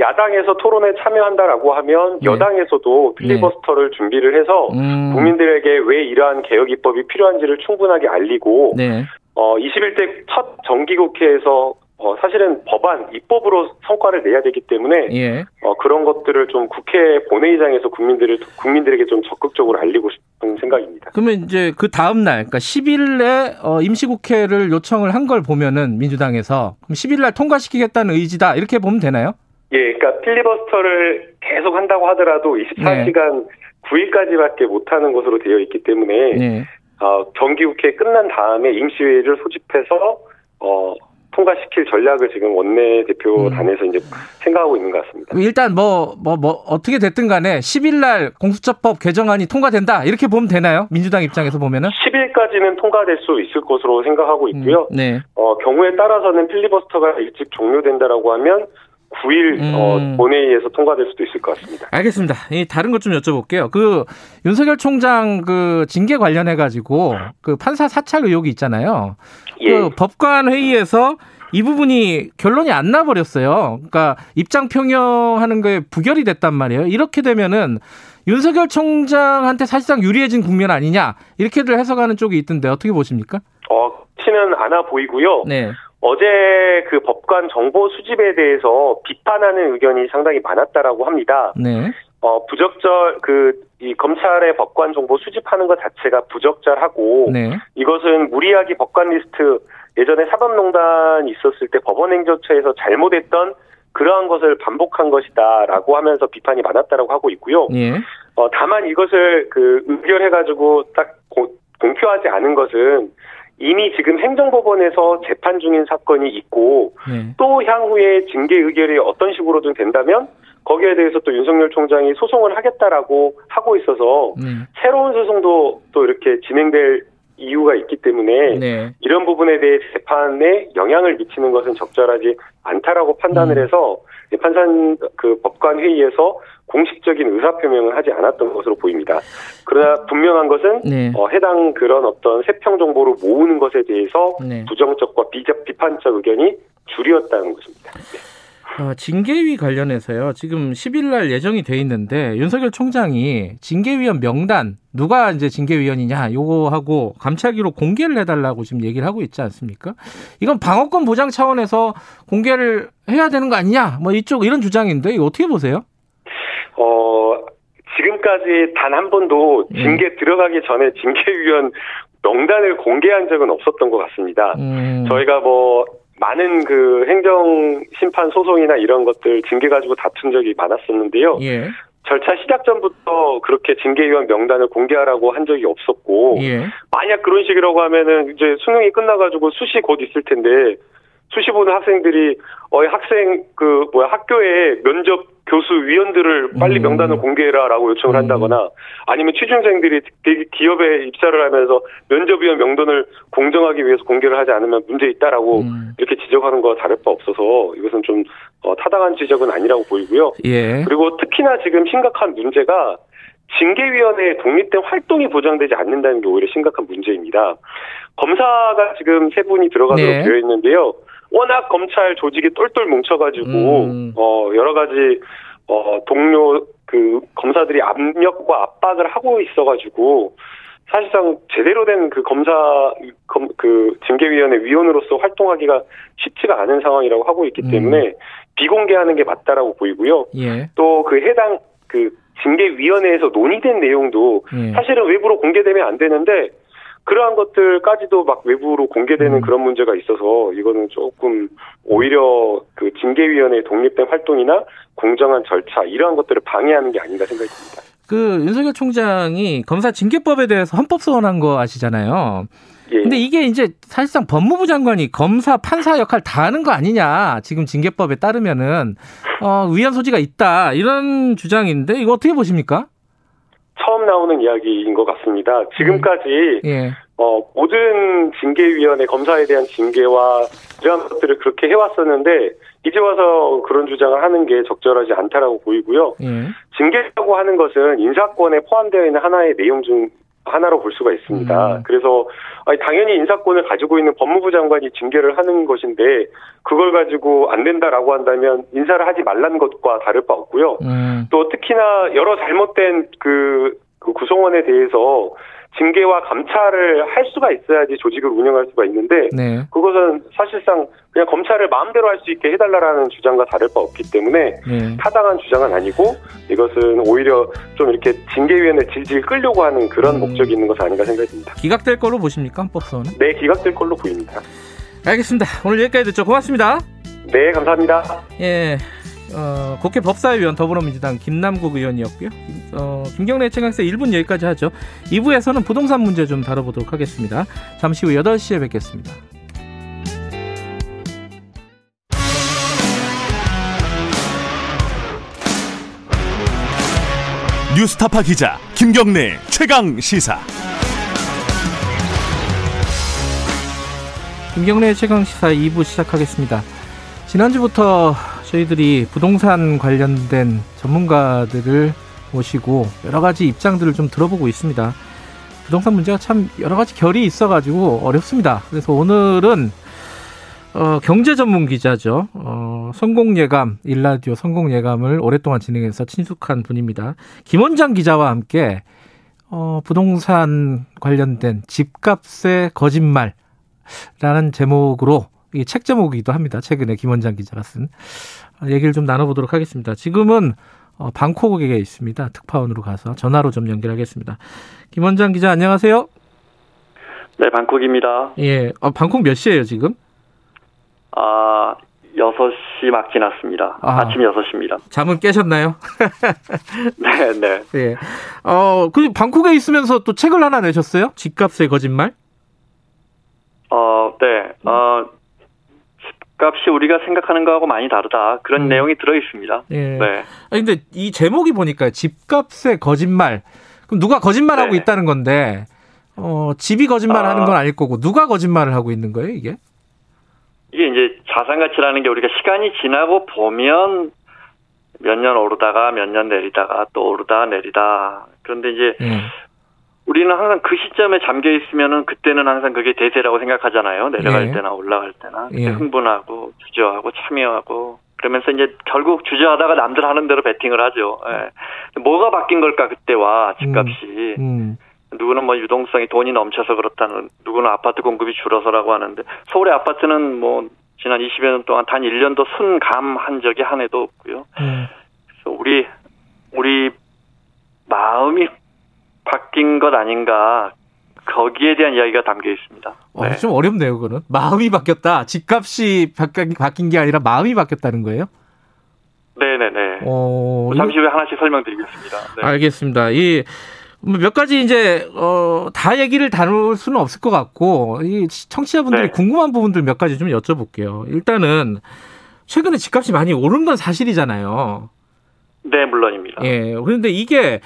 야당에서 토론에 참여한다라고 하면 네. 여당에서도 네. 필리버스터를 네. 준비를 해서 음. 국민들에게 왜 이러한 개혁 입법이 필요한지를 충분하게 알리고 네. 어, 21대 첫 정기국회에서 어, 사실은 법안 입법으로 성과를 내야 되기 때문에 예. 어, 그런 것들을 좀 국회 본회의장에서 국민들을 국민들에게 좀 적극적으로 알리고 싶은 생각입니다. 그러면 이제 그 다음 날, 그러니까 10일에 어, 임시국회를 요청을 한 걸 보면은 민주당에서 그럼 10일 날 통과시키겠다는 의지다 이렇게 보면 되나요? 예, 그러니까 필리버스터를 계속 한다고 하더라도 24시간 네. 9일까지밖에 못하는 것으로 되어 있기 때문에 네. 어, 정기국회 끝난 다음에 임시회의를 소집해서 어, 통과시킬 전략을 지금 원내 대표 단에서 음. 이제 생각하고 있는 것 같습니다. 일단 뭐, 뭐, 뭐, 어떻게 됐든 간에 10일 날 공수처법 개정안이 통과된다. 이렇게 보면 되나요? 민주당 입장에서 보면은? 10일까지는 통과될 수 있을 것으로 생각하고 있고요. 음, 네. 어, 경우에 따라서는 필리버스터가 일찍 종료된다라고 하면 9일 어, 음. 어, 본회의에서 통과될 수도 있을 것 같습니다. 알겠습니다. 이 다른 것 좀 여쭤볼게요. 그 윤석열 총장 그 징계 관련해 가지고 그 판사 사찰 의혹이 있잖아요. 예. 그 법관 회의에서 이 부분이 결론이 안 나버렸어요. 그러니까 입장 평형하는 거에 부결이 됐단 말이에요. 이렇게 되면은 윤석열 총장한테 사실상 유리해진 국면 아니냐 이렇게들 해석하는 쪽이 있던데 어떻게 보십니까? 어, 치는 않아 보이고요. 네. 어제 그 법관 정보 수집에 대해서 비판하는 의견이 상당히 많았다라고 합니다. 네. 어, 부적절, 그, 이 검찰의 법관 정보 수집하는 것 자체가 부적절하고, 네. 이것은 무리하게 법관 리스트, 예전에 사법농단이 있었을 때 법원행정처에서 잘못했던 그러한 것을 반복한 것이다라고 하면서 비판이 많았다라고 하고 있고요. 예. 어, 다만 이것을 그 의결해가지고 딱 고, 공표하지 않은 것은 이미 지금 행정법원에서 재판 중인 사건이 있고 네. 또 향후에 징계 의결이 어떤 식으로든 된다면 거기에 대해서 또 윤석열 총장이 소송을 하겠다라고 하고 있어서 네. 새로운 소송도 또 이렇게 진행될 이유가 있기 때문에 네. 이런 부분에 대해 재판에 영향을 미치는 것은 적절하지 않다라고 판단을 음. 해서 판산 그 법관 회의에서 공식적인 의사 표명을 하지 않았던 것으로 보입니다. 그러나 분명한 것은 네. 어, 해당 그런 어떤 세평 정보를 모으는 것에 대해서 네. 부정적과 비적 비판적 의견이 줄이었다는 것입니다. 네. 어, 징계위 관련해서요. 지금 10일 날 예정이 돼 있는데 윤석열 총장이 징계위원 명단 누가 이제 징계위원이냐 요거 하고 감찰기로 공개를 해달라고 지금 얘기를 하고 있지 않습니까? 이건 방어권 보장 차원에서 공개를 해야 되는 거 아니냐? 뭐 이쪽 이런 주장인데 이거 어떻게 보세요? 어 지금까지 단 한 번도 예. 징계 음. 들어가기 전에 징계위원 명단을 공개한 적은 없었던 것 같습니다. 음. 저희가 뭐 많은 그 행정 심판 소송이나 이런 것들 징계 가지고 다툰 적이 많았었는데요. 예. 절차 시작 전부터 그렇게 징계위원 명단을 공개하라고 한 적이 없었고 예. 만약 그런 식이라고 하면은 이제 수능이 끝나가지고 수시 곧 있을 텐데 수시 보는 학생들이 어 학생 그 뭐야 학교에 면접 교수 위원들을 빨리 음. 명단을 공개해라라고 요청을 음. 한다거나 아니면 취준생들이 기업에 입사를 하면서 면접위원 명단을 공정하기 위해서 공개를 하지 않으면 문제 있다라고 음. 이렇게 지적하는 거 다를 바 없어서 이것은 좀 어, 타당한 지적은 아니라고 보이고요. 예. 그리고 특히나 지금 심각한 문제가 징계위원회의 독립된 활동이 보장되지 않는다는 게 오히려 심각한 문제입니다. 검사가 지금 세 분이 들어가도록 네. 되어 있는데요. 워낙 검찰 조직이 똘똘 뭉쳐가지고 음. 어 여러 가지 어 동료 그 검사들이 압력과 압박을 하고 있어가지고 사실상 제대로 된 그 검사 검, 그 징계위원회 위원으로서 활동하기가 쉽지가 않은 상황이라고 하고 있기 음. 때문에 음. 비공개하는 게 맞다라고 보이고요. 예. 또그 해당 그 징계위원회에서 논의된 내용도 예. 사실은 외부로 공개되면 안 되는데 그러한 것들까지도 막 외부로 공개되는 음. 그런 문제가 있어서 이거는 조금 오히려 그 징계위원회의 독립된 활동이나 공정한 절차 이러한 것들을 방해하는 게 아닌가 생각이 듭니다. 그 윤석열 총장이 검사 징계법에 대해서 헌법 소원한 거 아시잖아요. 예. 근데 이게 이제 사실상 법무부 장관이 검사 판사 역할 다 하는 거 아니냐 지금 징계법에 따르면은 어, 위헌 소지가 있다 이런 주장인데 이거 어떻게 보십니까? 처음 나오는 이야기인 것 같습니다. 지금까지 음. 예. 어, 모든 징계위원회 검사에 대한 징계와 이러한 것들을 그렇게 해왔었는데 이제 와서 그런 주장을 하는 게 적절하지 않다라고 보이고요. 예. 징계라고 하는 것은 인사권에 포함되어 있는 하나의 내용 중 하나로 볼 수가 있습니다. 음. 그래서 당연히 인사권을 가지고 있는 법무부 장관이 징계를 하는 것인데 그걸 가지고 안 된다라고 한다면 인사를 하지 말라는 것과 다를 바 없고요. 음. 또 특히나 여러 잘못된 그, 그 구성원에 대해서 징계와 감찰을 할 수가 있어야지 조직을 운영할 수가 있는데 네. 그것은 사실상 그냥 검찰을 마음대로 할 수 있게 해달라라는 주장과 다를 바 없기 때문에 네. 타당한 주장은 아니고 이것은 오히려 좀 이렇게 징계위원회 질질 끌려고 하는 그런 음. 목적이 있는 것은 아닌가 생각이 듭니다. 기각될 걸로 보십니까 헌법소원은? 네, 기각될 걸로 보입니다. 알겠습니다. 오늘 여기까지 듣죠. 고맙습니다. 네, 감사합니다. 예. 어, 국회 법사위원 더불어민주당 김남국 의원이었고요. 어, 김경래 최강세 1분 여기까지 하죠. 2부에서는 부동산 문제 좀 다뤄보도록 하겠습니다. 잠시 후 8시에 뵙겠습니다. 뉴스타파 기자 김경래 최강 시사. 김경래 최강 시사 2부 시작하겠습니다. 지난주부터 저희들이 부동산 관련된 전문가들을 모시고 여러 가지 입장들을 좀 들어보고 있습니다. 부동산 문제가 참 여러 가지 결이 있어가지고 어렵습니다. 그래서 오늘은 어, 경제 전문 기자죠. 어, 성공 예감, 일라디오 성공 예감을 오랫동안 진행해서 친숙한 분입니다. 김원장 기자와 함께 어, 부동산 관련된 집값의 거짓말라는 제목으로 이게 책 제목이기도 합니다. 최근에 김원장 기자가 쓴 얘기를 좀 나눠보도록 하겠습니다. 지금은 어, 방콕에 있습니다. 특파원으로 가서 전화로 좀 연결하겠습니다. 김원장 기자 안녕하세요. 네, 방콕입니다. 예, 어, 방콕 몇 시예요 지금? 아, 6시 막 지났습니다. 아, 침 6시입니다. 잠은 깨셨나요? 네, 네. 예. 어, 그 방콕에 있으면서 또 책을 하나 내셨어요? 집값의 거짓말? 어, 네. 어, 값이 우리가 생각하는 거하고 많이 다르다. 그런 음. 내용이 들어 있습니다. 예. 네. 아니, 근데 이 제목이 보니까 집값의 거짓말. 그럼 누가 거짓말하고 네. 있다는 건데, 어, 집이 거짓말하는 아. 건 아닐 거고, 누가 거짓말을 하고 있는 거예요, 이게? 이게 이제 자산 가치라는 게 우리가 시간이 지나고 보면 몇 년 오르다가 몇 년 내리다가 또 오르다 내리다. 그런데 이제 예. 우리는 항상 그 시점에 잠겨 있으면은 그때는 항상 그게 대세라고 생각하잖아요. 내려갈 예. 때나 올라갈 때나 예. 흥분하고 주저하고 참여하고 그러면서 이제 결국 주저하다가 남들 하는 대로 베팅을 하죠. 예. 뭐가 바뀐 걸까 그때와 집값이 음. 음. 누구는 뭐 유동성이 돈이 넘쳐서 그렇다는 누구는 아파트 공급이 줄어서라고 하는데 서울의 아파트는 뭐 지난 20여 년 동안 단 1년도 순감한 적이 한 해도 없고요. 음. 그래서 우리 우리 마음이 바뀐 것 아닌가 거기에 대한 이야기가 담겨 있습니다. 어, 네. 좀 어렵네요, 그거는. 마음이 바뀌었다. 집값이 바뀐 게 아니라 마음이 바뀌었다는 거예요? 네네네. 어, 잠시 후에 하나씩 설명드리겠습니다. 네. 알겠습니다. 이, 뭐몇 가지 이제, 어, 다 얘기를 다룰 수는 없을 것 같고, 이 청취자분들이 네. 궁금한 부분들 몇 가지 좀 여쭤볼게요. 일단은, 최근에 집값이 많이 오른 건 사실이잖아요. 네, 물론입니다. 예. 그런데 이게,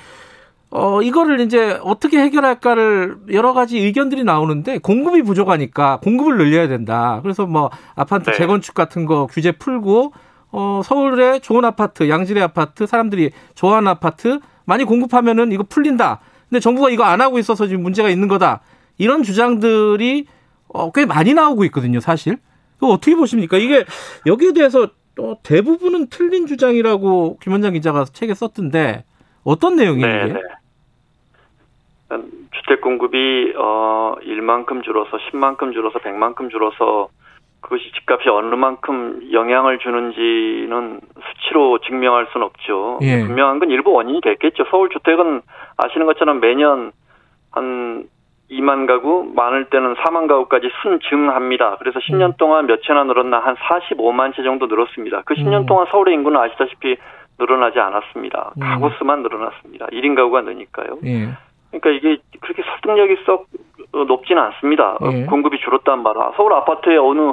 어, 이거를 이제 어떻게 해결할까를 여러 가지 의견들이 나오는데 공급이 부족하니까 공급을 늘려야 된다. 그래서 뭐 아파트 네. 재건축 같은 거 규제 풀고 어, 서울에 좋은 아파트, 양질의 아파트, 사람들이 좋아하는 아파트 많이 공급하면은 이거 풀린다. 근데 정부가 이거 안 하고 있어서 지금 문제가 있는 거다. 이런 주장들이 어, 꽤 많이 나오고 있거든요, 사실. 그 어떻게 보십니까? 이게 여기에 대해서 어, 대부분은 틀린 주장이라고 김원장 기자가 책에 썼던데 어떤 내용이에요? 네, 네. 주택 공급이 어 1만큼 줄어서 10만큼 줄어서 100만큼 줄어서 그것이 집값이 어느 만큼 영향을 주는지는 수치로 증명할 수는 없죠. 예. 분명한 건 일부 원인이 됐겠죠. 서울 주택은 아시는 것처럼 매년 한 2만 가구, 많을 때는 4만 가구까지 순증합니다. 그래서 10년 음. 동안 몇 채나 늘었나 한 45만 채 정도 늘었습니다. 그 10년 음. 동안 서울의 인구는 아시다시피 늘어나지 않았습니다. 음. 가구 수만 늘어났습니다. 1인 가구가 느니까요. 예. 그러니까 이게 그렇게 설득력이 썩 높지는 않습니다. 예. 공급이 줄었단 말아. 서울 아파트에 어느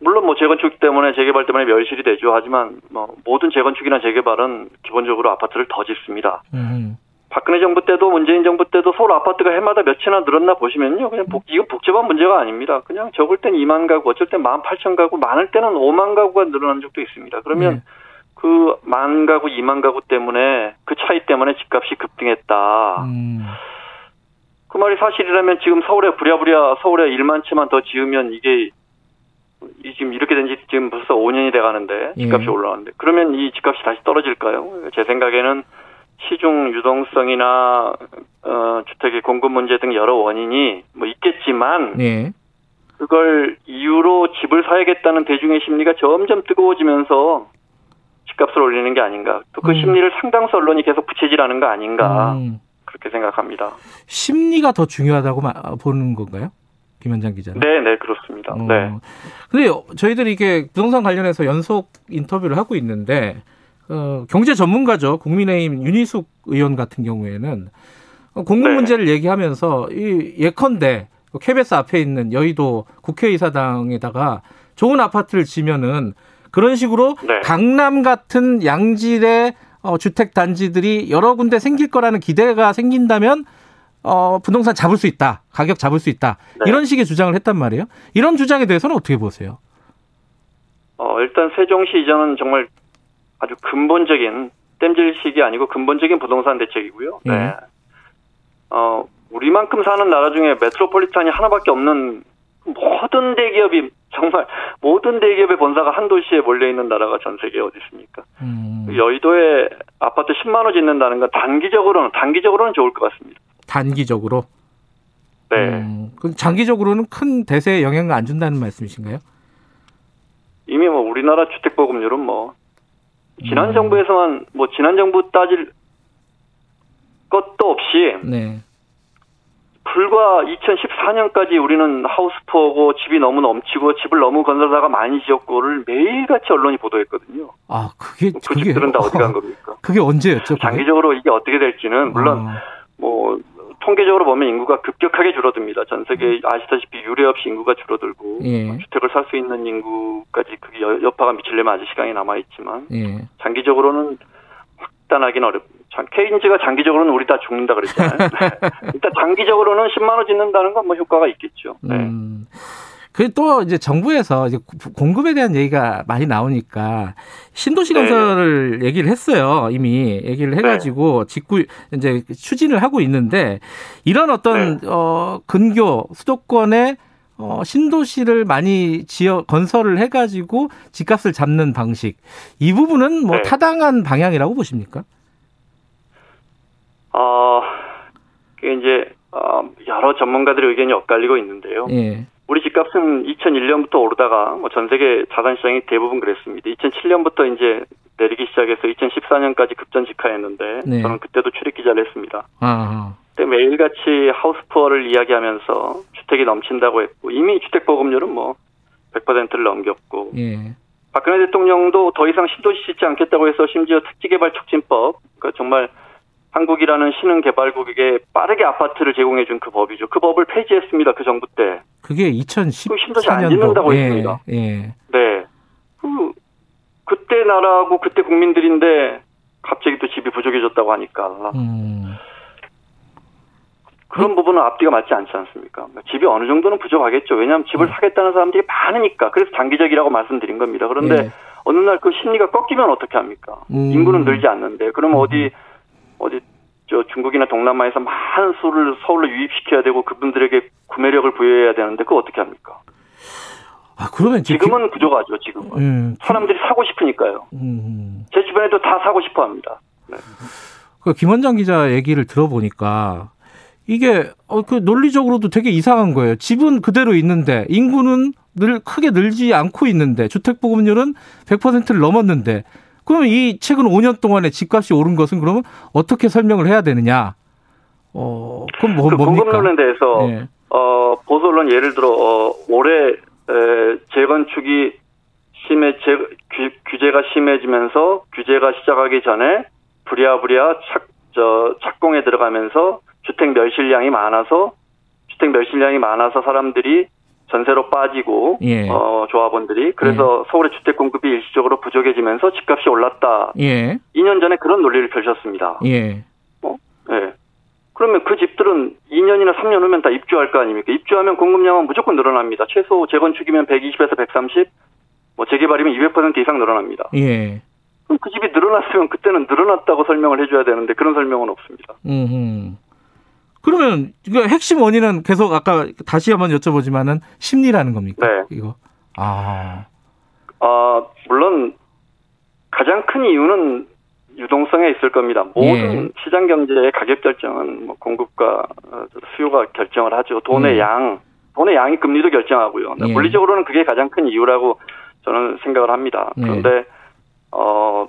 물론 뭐 재건축 때문에 재개발 때문에 멸실이 되죠. 하지만 뭐 모든 재건축이나 재개발은 기본적으로 아파트를 더 짓습니다. 음. 박근혜 정부 때도 문재인 정부 때도 서울 아파트가 해마다 몇 채나 늘었나 보시면요. 그냥 복, 이건 복잡한 문제가 아닙니다. 그냥 적을 땐 2만 가구, 어쩔 땐 1만 8천 가구, 많을 때는 5만 가구가 늘어난 적도 있습니다. 그러면 네. 그 만 가구, 2만 가구 때문에 그 차이 때문에 집값이 급등했다. 음. 그 말이 사실이라면 지금 서울에 부랴부랴 서울에 1만 채만 더 지으면 이게 지금 이렇게 된 지 지금 벌써 5년이 돼 가는데 집값이 예. 올라가는데 그러면 이 집값이 다시 떨어질까요? 제 생각에는 시중 유동성이나 어, 주택의 공급 문제 등 여러 원인이 뭐 있겠지만 네. 그걸 이유로 집을 사야겠다는 대중의 심리가 점점 뜨거워지면서 집값을 올리는 게 아닌가. 또그 음. 심리를 상당수 언론이 계속 붙이질하는 거 아닌가. 음. 그렇게 생각합니다. 심리가 더 중요하다고 보는 건가요? 김현장 기자는? 네, 네, 그렇습니다. 어. 네. 근데 저희들이 이게 부동산 관련해서 연속 인터뷰를 하고 있는데 어, 경제 전문가죠. 국민의힘 윤희숙 의원 같은 경우에는 공급 네. 문제를 얘기하면서 이 예컨대 KBS 앞에 있는 여의도 국회의사당에다가 좋은 아파트를 지면은 그런 식으로 네. 강남 같은 양질의 어, 주택 단지들이 여러 군데 생길 거라는 기대가 생긴다면 어, 부동산 잡을 수 있다. 가격 잡을 수 있다. 네. 이런 식의 주장을 했단 말이에요. 이런 주장에 대해서는 어떻게 보세요? 어, 일단 세종시 이전은 정말 아주 근본적인 땜질식이 아니고 근본적인 부동산 대책이고요. 네. 네. 어, 우리만큼 사는 나라 중에 메트로폴리탄이 하나밖에 없는 모든 대기업이 정말 모든 대기업의 본사가 한 도시에 몰려 있는 나라가 전 세계에 어디 있습니까? 음. 여의도에 아파트 10만 원 짓는다는 건 단기적으로는 단기적으로는 좋을 것 같습니다. 단기적으로? 네. 음, 장기적으로는 큰 대세에 영향을 안 준다는 말씀이신가요? 이미 뭐 우리나라 주택 보급률은 뭐 지난 음. 정부에서만 뭐 지난 정부 따질 것도 없이 네. 불과 2014년까지 우리는 하우스포고 집이 너무 넘치고 집을 너무 건설사가 많이 지었고를 매일같이 언론이 보도했거든요. 아 그게 그 그게 집들은 다 어디 간 겁니까? 그게 언제였죠? 그게? 장기적으로 이게 어떻게 될지는 물론 아. 뭐 통계적으로 보면 인구가 급격하게 줄어듭니다. 전 세계 아시다시피 유례 없이 인구가 줄어들고 예. 주택을 살 수 있는 인구까지 그게 여파가 미치려면 아직 시간이 남아 있지만 예. 장기적으로는 확단하기는 어렵습니다. 케인즈가 장기적으로는 우리 다 죽는다 그랬잖아요. 일단 장기적으로는 10만 원 짓는다는 건 뭐 효과가 있겠죠. 네. 음. 그또 이제 정부에서 이제 공급에 대한 얘기가 많이 나오니까 신도시 네. 건설을 네. 얘기를 했어요. 이미 얘기를 해가지고 네. 직구 이제 추진을 하고 있는데 이런 어떤 네. 어 근교 수도권에 어, 신도시를 많이 지어 건설을 해가지고 집값을 잡는 방식 이 부분은 뭐 네. 타당한 방향이라고 보십니까? 어, 그게 이제 어, 여러 전문가들의 의견이 엇갈리고 있는데요. 예. 우리 집값은 2001년부터 오르다가 뭐 전 세계 자산 시장이 대부분 그랬습니다. 2007년부터 이제 내리기 시작해서 2014년까지 급전 직하했는데 네. 저는 그때도 출입 기자를 했습니다. 아하. 그때 매일같이 하우스푸어를 이야기하면서 주택이 넘친다고 했고 이미 주택 보급률은 뭐 100%를 넘겼고 예. 박근혜 대통령도 더 이상 신도시 짓지 않겠다고 해서 심지어 특지개발 촉진법 그러니까 정말 한국이라는 신흥 개발국에게 빠르게 아파트를 제공해 준 그 법이죠. 그 법을 폐지했습니다. 그 정부 때. 그게 2014년도. 신도시 안 짓는다고 예, 했습니다. 예. 네. 그 그때 나라하고 그때 국민들인데 갑자기 또 집이 부족해졌다고 하니까. 음. 그런 부분은 앞뒤가 맞지 않지 않습니까? 집이 어느 정도는 부족하겠죠. 왜냐하면 집을 음. 사겠다는 사람들이 많으니까. 그래서 장기적이라고 말씀드린 겁니다. 그런데 예. 어느 날 그 심리가 꺾이면 어떻게 합니까? 음. 인구는 늘지 않는데. 그러면 음. 어디 어디 저 중국이나 동남아에서 많은 수를 서울로 유입시켜야 되고 그분들에게 구매력을 부여해야 되는데 그거 어떻게 합니까? 아 그러면 지금은 기... 부족하죠. 지금은 음, 사람들이 사고 싶으니까요. 음. 제 주변에도 다 사고 싶어 합니다. 네. 그 김원장 기자 얘기를 들어보니까 이게 어, 그 논리적으로도 되게 이상한 거예요. 집은 그대로 있는데 인구는 늘 크게 늘지 않고 있는데 주택 보급률은 100%를 넘었는데 그러면 이 최근 5년 동안에 집값이 오른 것은 그러면 어떻게 설명을 해야 되느냐? 어, 그럼 뭐, 그 뭡니까? 공급론에 대해서 네. 어, 보수 언론 예를 들어 어, 올해 에, 재건축이 심해 재, 규, 규제가 심해지면서 규제가 시작하기 전에 부랴부랴 착, 저, 착공에 들어가면서 주택 멸실량이 많아서 주택 멸실량이 많아서 사람들이 전세로 빠지고 예. 어, 조합원들이 그래서 예. 서울의 주택 공급이 일시적으로 부족해지면서 집값이 올랐다. 예. 2년 전에 그런 논리를 펼쳤습니다. 예. 어? 예. 그러면 그 집들은 2년이나 3년 후면 다 입주할 거 아닙니까? 입주하면 공급량은 무조건 늘어납니다. 최소 재건축이면 120에서 130, 뭐 재개발이면 200% 이상 늘어납니다. 예. 그럼 그 집이 늘어났으면 그때는 늘어났다고 설명을 해줘야 되는데 그런 설명은 없습니다. 음. 그러면 그 핵심 원인은 계속 아까 다시 한번 여쭤보지만은 심리라는 겁니까? 네. 이거. 아. 아 물론 가장 큰 이유는 유동성에 있을 겁니다. 모든 예. 시장 경제의 가격 결정은 뭐 공급과 어, 수요가 결정을 하죠. 돈의 음. 양, 돈의 양이 금리도 결정하고요. 예. 물리적으로는 그게 가장 큰 이유라고 저는 생각을 합니다. 예. 그런데 예. 어,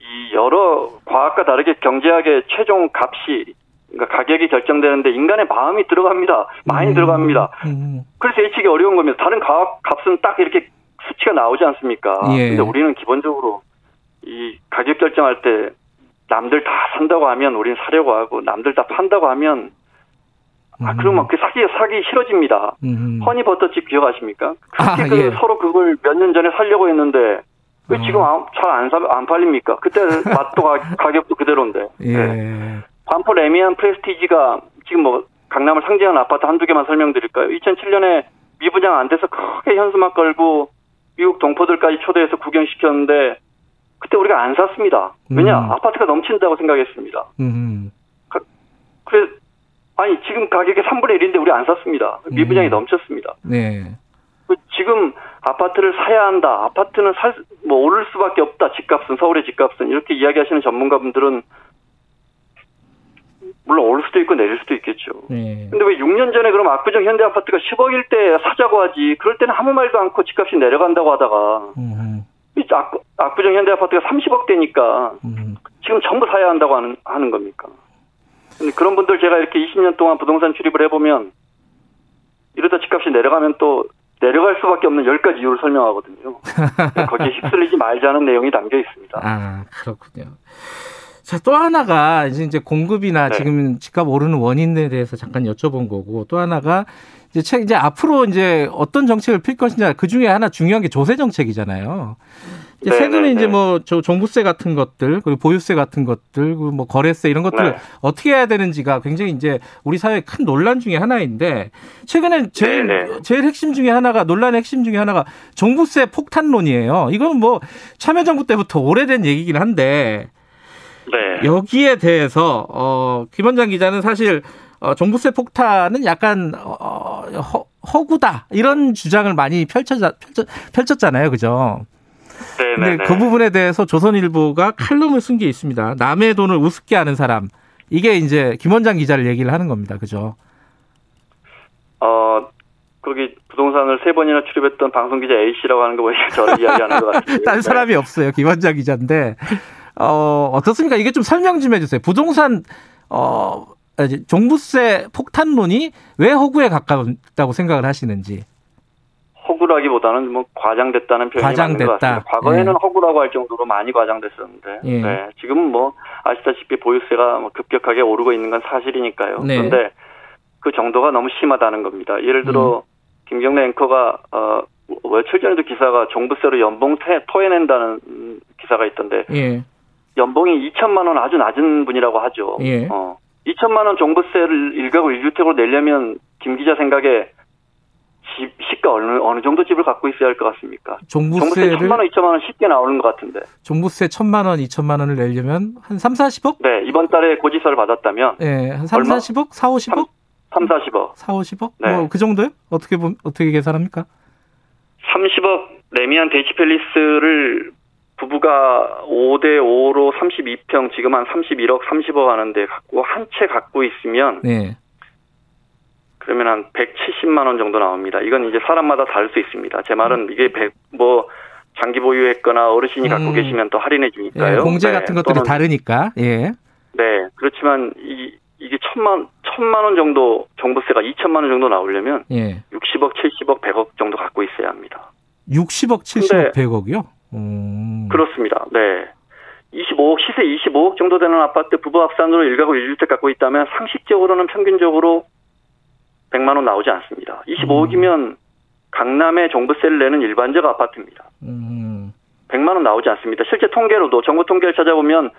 이 여러 과학과 다르게 경제학의 최종 값이 그러니까 가격이 결정되는데 인간의 마음이 들어갑니다. 많이 음. 들어갑니다. 음. 그래서 예측이 어려운 겁니다. 다른 과학 값은 딱 이렇게 수치가 나오지 않습니까? 예. 근데 우리는 기본적으로 이 가격 결정할 때 남들 다 산다고 하면 우리는 사려고 하고 남들 다 판다고 하면 아 음. 그러면 그 사기 사기 싫어집니다. 음. 허니버터칩 기억하십니까? 그렇게 아, 그 예. 서로 그걸 몇 년 전에 살려고 했는데 왜 어. 지금 잘안 안 팔립니까? 그때 맛도 가, 격도 그대로인데. 예. 네. 반포 레미안 프레스티지가 지금 뭐 강남을 상징하는 아파트 한두 개만 설명드릴까요? 2007년에 미분양 안 돼서 크게 현수막 걸고 미국 동포들까지 초대해서 구경시켰는데 그때 우리가 안 샀습니다. 왜냐 음. 아파트가 넘친다고 생각했습니다. 음. 그래 아니 지금 가격이 3분의 1인데 우리 안 샀습니다. 미분양이 음. 넘쳤습니다. 네. 그 지금 아파트를 사야 한다. 아파트는 살, 뭐 오를 수밖에 없다. 집값은 서울의 집값은 이렇게 이야기하시는 전문가분들은 물론 오를 수도 있고 내릴 수도 있겠죠. 네. 근데 왜 6년 전에 그럼 압구정 현대 아파트가 10억일 때 사자고 하지. 그럴 때는 아무 말도 않고 집값이 내려간다고 하다가 음. 압구정 현대 아파트가 30억대니까 음. 지금 전부 사야 한다고 하는 하는 겁니까? 그런 분들 제가 이렇게 20년 동안 부동산 출입을 해보면 이러다 집값이 내려가면 또 내려갈 수밖에 없는 10가지 이유를 설명하거든요. 거기에 휩쓸리지 말자는 내용이 담겨 있습니다. 아, 그렇군요. 자, 또 하나가 이제 공급이나 네. 지금 집값 오르는 원인에 대해서 잠깐 여쭤본 거고 또 하나가 이제 책 이제 앞으로 이제 어떤 정책을 필 것이냐 그 중에 하나 중요한 게 조세 정책이잖아요. 이제 네, 최근에 네, 이제 네. 뭐저 종부세 같은 것들 그리고 보유세 같은 것들 그리고 뭐 거래세 이런 것들 네. 어떻게 해야 되는지가 굉장히 이제 우리 사회 큰 논란 중에 하나인데 최근에 제일 네, 네. 제일 핵심 중에 하나가 논란의 핵심 중에 하나가 종부세 폭탄론이에요. 이거는 뭐 참여정부 때부터 오래된 얘기긴 한데 네. 여기에 대해서 어, 김원장 기자는 사실 어, 종부세 폭탄은 약간 어, 허, 허구다 이런 주장을 많이 펼쳐, 펼쳤, 펼쳤잖아요, 그죠? 네. 근데 그 부분에 대해서 조선일보가 칼럼을 쓴 게 있습니다. 남의 돈을 우습게 하는 사람 이게 이제 김원장 기자를 얘기를 하는 겁니다, 그죠? 어. 거기 부동산을 세 번이나 출입했던 방송 기자 A 씨라고 하는 거 보니까 저를 이야기하는 것 같아요. 딴 사람이 네. 없어요. 김원장 기자인데 어, 어떻습니까? 이게 좀 설명 좀 해주세요. 부동산, 어, 종부세 폭탄론이 왜 허구에 가깝다고 생각을 하시는지. 허구라기보다는 뭐 과장됐다는 표현이 과장됐다. 맞는 것 같습니다. 과거에는 예. 허구라고 할 정도로 많이 과장됐었는데, 예. 네. 지금 뭐 아시다시피 보유세가 뭐 급격하게 오르고 있는 건 사실이니까요. 네. 그런데 그 정도가 너무 심하다는 겁니다. 예를 들어 음. 김경래 앵커가 어 며칠 전에도 기사가 종부세로 연봉 토해낸다는 기사가 있던데 예. 연봉이 2천만 원 아주 낮은 분이라고 하죠. 예. 어. 2천만 원 종부세를 1가구 1주택으로 내려면 김 기자 생각에 집 시가 어느 어느 정도 집을 갖고 있어야 할 것 같습니까? 종부세를 1천만 원, 2천만 원 쉽게 나오는 것 같은데. 종부세 1천만 원, 2천만 원을 내려면 한 3, 40억? 네, 이번 달에 고지서를 받았다면 네, 한 3, 얼마? 40억? 4, 50억? 3, 3 40억. 4, 50억? 네. 뭐 그 정도요? 어떻게 보 어떻게 계산합니까? 30억 래미안 대치팰리스를 부부가 5대 5로 32평 지금 한 31억 30억 하는데 갖고 한 채 갖고 있으면 네. 그러면 한 170만 원 정도 나옵니다. 이건 이제 사람마다 다를 수 있습니다. 제 말은 음. 이게 100, 뭐 장기 보유했거나 어르신이 갖고 음. 계시면 또 할인해 주니까요. 예, 공제 같은 네, 것들이 다르니까. 예. 네. 그렇지만 이 이게 천만 천만 원 정도 정부세가 2천만 원 정도 나오려면 예. 60억, 70억, 100억 정도 갖고 있어야 합니다. 60억, 70억, 100억이요? 음. 그렇습니다. 네. 25억 시세 25억 정도 되는 아파트 부부 합산으로 1가구 1주택 갖고 있다면 상식적으로는 평균적으로 100만 원 나오지 않습니다. 25억이면 음. 강남에 종부세를 내는 일반적 아파트입니다. 음. 100만 원 나오지 않습니다. 실제 통계로도 정부 통계를 찾아보면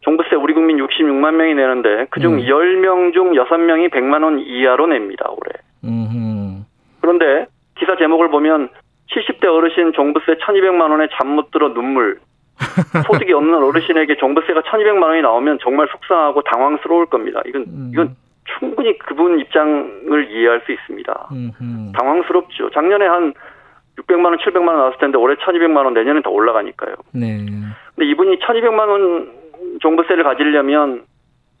종부세 우리 국민 66만 명이 내는데 그중 음. 10명 중 6명이 100만 원 이하로 냅니다, 올해. 음. 그런데 기사 제목을 보면 70대 어르신 종부세 1200만 원에 잠 못 들어 눈물. 소득이 없는 어르신에게 종부세가 1200만 원이 나오면 정말 속상하고 당황스러울 겁니다. 이건 음. 이건 충분히 그분 입장을 이해할 수 있습니다. 당황스럽죠. 작년에 한 600만 원, 700만 원 나왔을 텐데 올해 1200만 원 내년엔 더 올라가니까요. 네. 근데 이분이 1200만 원 종부세를 가지려면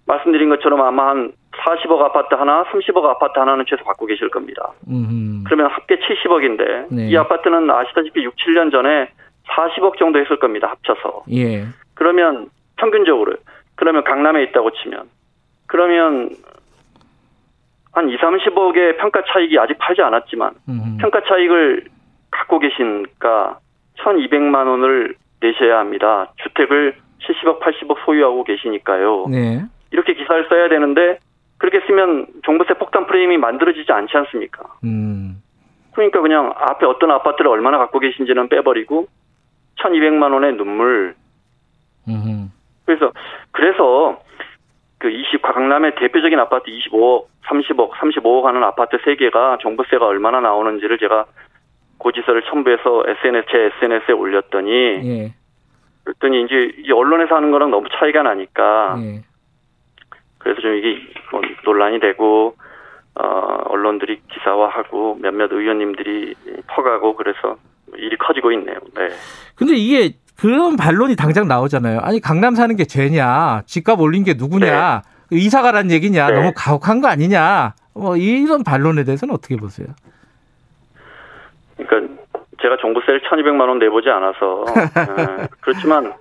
말씀드린 것처럼 아마 한 40억 아파트 하나, 30억 아파트 하나는 최소 갖고 계실 겁니다. 음흠. 그러면 합계 70억인데 네. 이 아파트는 아시다시피 6, 7년 전에 40억 정도 했을 겁니다. 합쳐서. 예. 그러면 평균적으로 그러면 강남에 있다고 치면 그러면 한 2, 30억의 평가 차익이 아직 팔지 않았지만 음흠. 평가 차익을 갖고 계신가 1,200만 원을 내셔야 합니다. 주택을 70억, 80억 소유하고 계시니까요. 네. 이렇게 기사를 써야 되는데 그렇게 쓰면 종부세 폭탄 프레임이 만들어지지 않지 않습니까? 음. 그러니까 그냥 앞에 어떤 아파트를 얼마나 갖고 계신지는 빼버리고 1,200만 원의 눈물. 음흠. 그래서 그래서 그 20, 강남의 대표적인 아파트 25억, 30억, 35억 하는 아파트 3개가 종부세가 얼마나 나오는지를 제가 고지서를 첨부해서 SNS, 제 SNS에 올렸더니, 예. 그랬더니 이제 이 언론에서 하는 거랑 너무 차이가 나니까, 예. 그래서 좀 이게 뭐 논란이 되고, 어, 언론들이 기사화하고 몇몇 의원님들이 퍼가고 그래서 일이 커지고 있네요. 네. 근데 이게 그런 반론이 당장 나오잖아요. 아니 강남 사는 게 죄냐? 집값 올린 게 누구냐? 네. 이사 가란 얘기냐? 네. 너무 가혹한 거 아니냐? 뭐 이런 반론에 대해서는 어떻게 보세요? 그러니까 제가 종부세를 1,200만 원 내보지 않아서 네. 그렇지만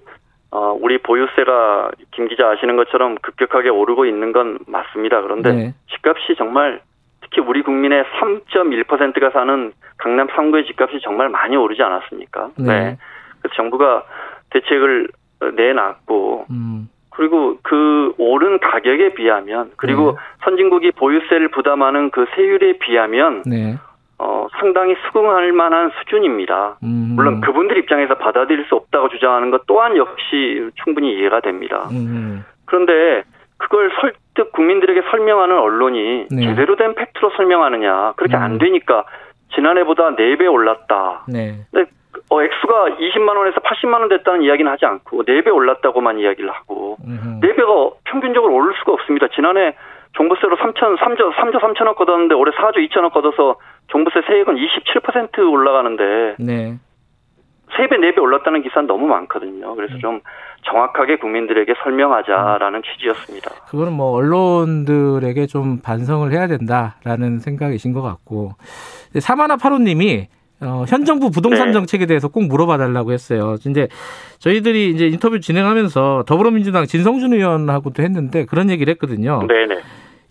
어, 우리 보유세가 김 기자 아시는 것처럼 급격하게 오르고 있는 건 맞습니다. 그런데 네. 집값이 정말 특히 우리 국민의 3.1%가 사는 강남 3구의 집값이 정말 많이 오르지 않았습니까? 네. 네. 그래서 정부가 대책을 내놨고 음. 그리고 그 오른 가격에 비하면 그리고 네. 선진국이 보유세를 부담하는 그 세율에 비하면 네. 어, 상당히 수긍할 만한 수준입니다. 음. 물론 그분들 입장에서 받아들일 수 없다고 주장하는 것 또한 역시 충분히 이해가 됩니다. 음. 그런데 그걸 설득 국민들에게 설명하는 언론이 네. 제대로 된 팩트로 설명하느냐 그렇게 음. 안 되니까 지난해보다 4배 올랐다. 네. 근데 어, 액수가 20만 원에서 80만 원 됐다는 이야기는 하지 않고 4배 올랐다고만 이야기를 하고 음흠. 4배가 평균적으로 오를 수가 없습니다. 지난해 종부세로 3천 3조 3조 3천억 걷었는데 올해 4조 2천억 걷어서 종부세 세액은 27% 올라가는데 네. 3배, 4배 올랐다는 기사는 너무 많거든요. 그래서 네. 좀 정확하게 국민들에게 설명하자라는 음. 취지였습니다. 그거는 뭐 언론들에게 좀 반성을 해야 된다라는 생각이신 것 같고 사마나 파로님이 어, 현 정부 부동산 네. 정책에 대해서 꼭 물어봐 달라고 했어요. 이제 저희들이 이제 인터뷰 진행하면서 더불어민주당 진성준 의원하고도 했는데 그런 얘기를 했거든요. 네네.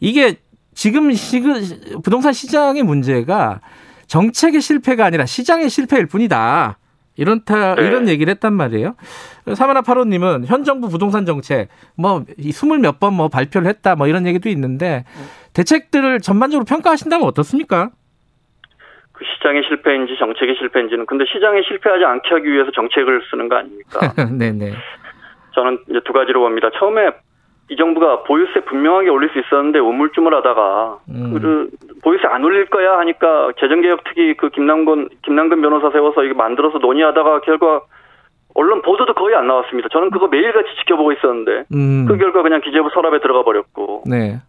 이게 지금 시그 부동산 시장의 문제가 정책의 실패가 아니라 시장의 실패일 뿐이다. 이런 타, 네. 이런 얘기를 했단 말이에요. 사마나 파로님은 현 정부 부동산 정책 뭐 스물 몇 번 뭐 발표를 했다 뭐 이런 얘기도 있는데 대책들을 전반적으로 평가하신다면 어떻습니까? 그 시장의 실패인지 정책의 실패인지는 근데 시장에 실패하지 않게 하기 위해서 정책을 쓰는 거 아닙니까? 네네. 저는 이제 두 가지로 봅니다. 처음에 이 정부가 보유세 분명하게 올릴 수 있었는데 우물쭈물하다가 음. 그 보유세 안 올릴 거야 하니까 재정개혁 특위 그 김남근 김남근 변호사 세워서 이거 만들어서 논의하다가 결과 언론 보도도 거의 안 나왔습니다. 저는 그거 매일같이 지켜보고 있었는데 음. 그 결과 그냥 기재부 서랍에 들어가 버렸고. 네.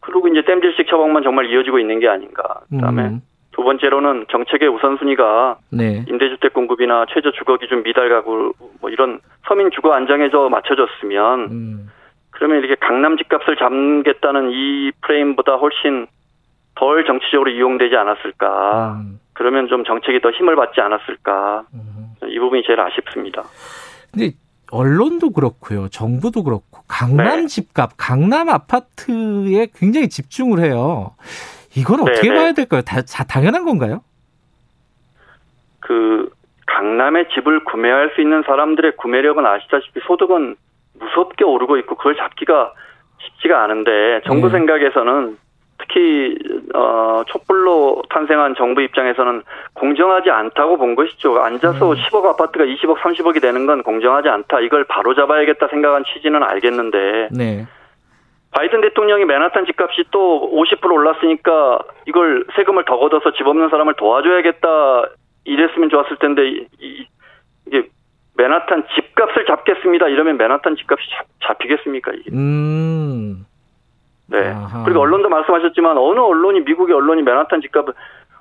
그리고 이제 땜질식 처방만 정말 이어지고 있는 게 아닌가. 그다음에 음. 두 번째로는 정책의 우선순위가 네. 임대주택 공급이나 최저 주거 기준 미달 가구 뭐 이런 서민 주거 안정에 저 맞춰졌으면 음. 그러면 이렇게 강남 집값을 잡겠다는 이 프레임보다 훨씬 덜 정치적으로 이용되지 않았을까. 음. 그러면 좀 정책이 더 힘을 받지 않았을까. 음. 이 부분이 제일 아쉽습니다. 근데 언론도 그렇고요. 정부도 그렇고 강남 네. 집값, 강남 아파트에 굉장히 집중을 해요. 이건 어떻게 네네. 봐야 될까요? 다, 다 당연한 건가요? 그 강남에 집을 구매할 수 있는 사람들의 구매력은 아시다시피 소득은 무섭게 오르고 있고 그걸 잡기가 쉽지가 않은데 정부 네. 생각에서는 특히 어 촛불로 탄생한 정부 입장에서는 공정하지 않다고 본 것이죠. 앉아서 음. 10억 아파트가 20억, 30억이 되는 건 공정하지 않다. 이걸 바로 잡아야겠다 생각한 취지는 알겠는데 네. 바이든 대통령이 맨하탄 집값이 또 50% 올랐으니까 이걸 세금을 더 걷어서 집 없는 사람을 도와줘야겠다 이랬으면 좋았을 텐데 이, 게 맨하탄 집값을 잡겠습니다 이러면 맨하탄 집값이 잡, 히겠습니까 이게? 음. 네. 아하. 그리고 언론도 말씀하셨지만 어느 언론이 미국의 언론이 맨하탄 집값을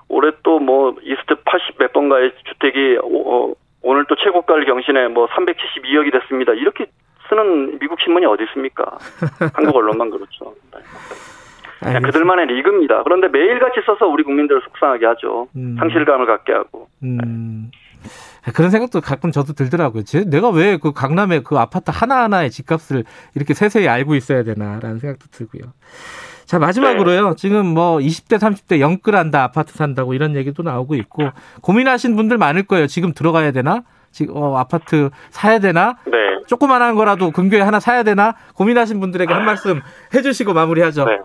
올해 또 뭐 이스트 80 몇 번가의 주택이 어, 오늘 또 최고가를 경신해 뭐 372억이 됐습니다. 이렇게 쓰는 미국 신문이 어디 있습니까? 한국 언론만 그렇죠. 네. 그들만의 리그입니다. 그런데 매일같이 써서 우리 국민들을 속상하게 하죠. 음. 상실감을 갖게 하고. 음. 그런 생각도 가끔 저도 들더라고요. 내가 왜 그 강남에 그 아파트 하나하나의 집값을 이렇게 세세히 알고 있어야 되나라는 생각도 들고요. 자, 마지막으로요. 네. 지금 뭐 20대, 30대 영끌한다, 아파트 산다고 이런 얘기도 나오고 있고 고민하신 분들 많을 거예요. 지금 들어가야 되나? 지금 어, 아파트 사야 되나? 네. 조그만한 거라도 근교에 하나 사야 되나? 고민하신 분들에게 한 말씀 해주시고 마무리하죠. 네.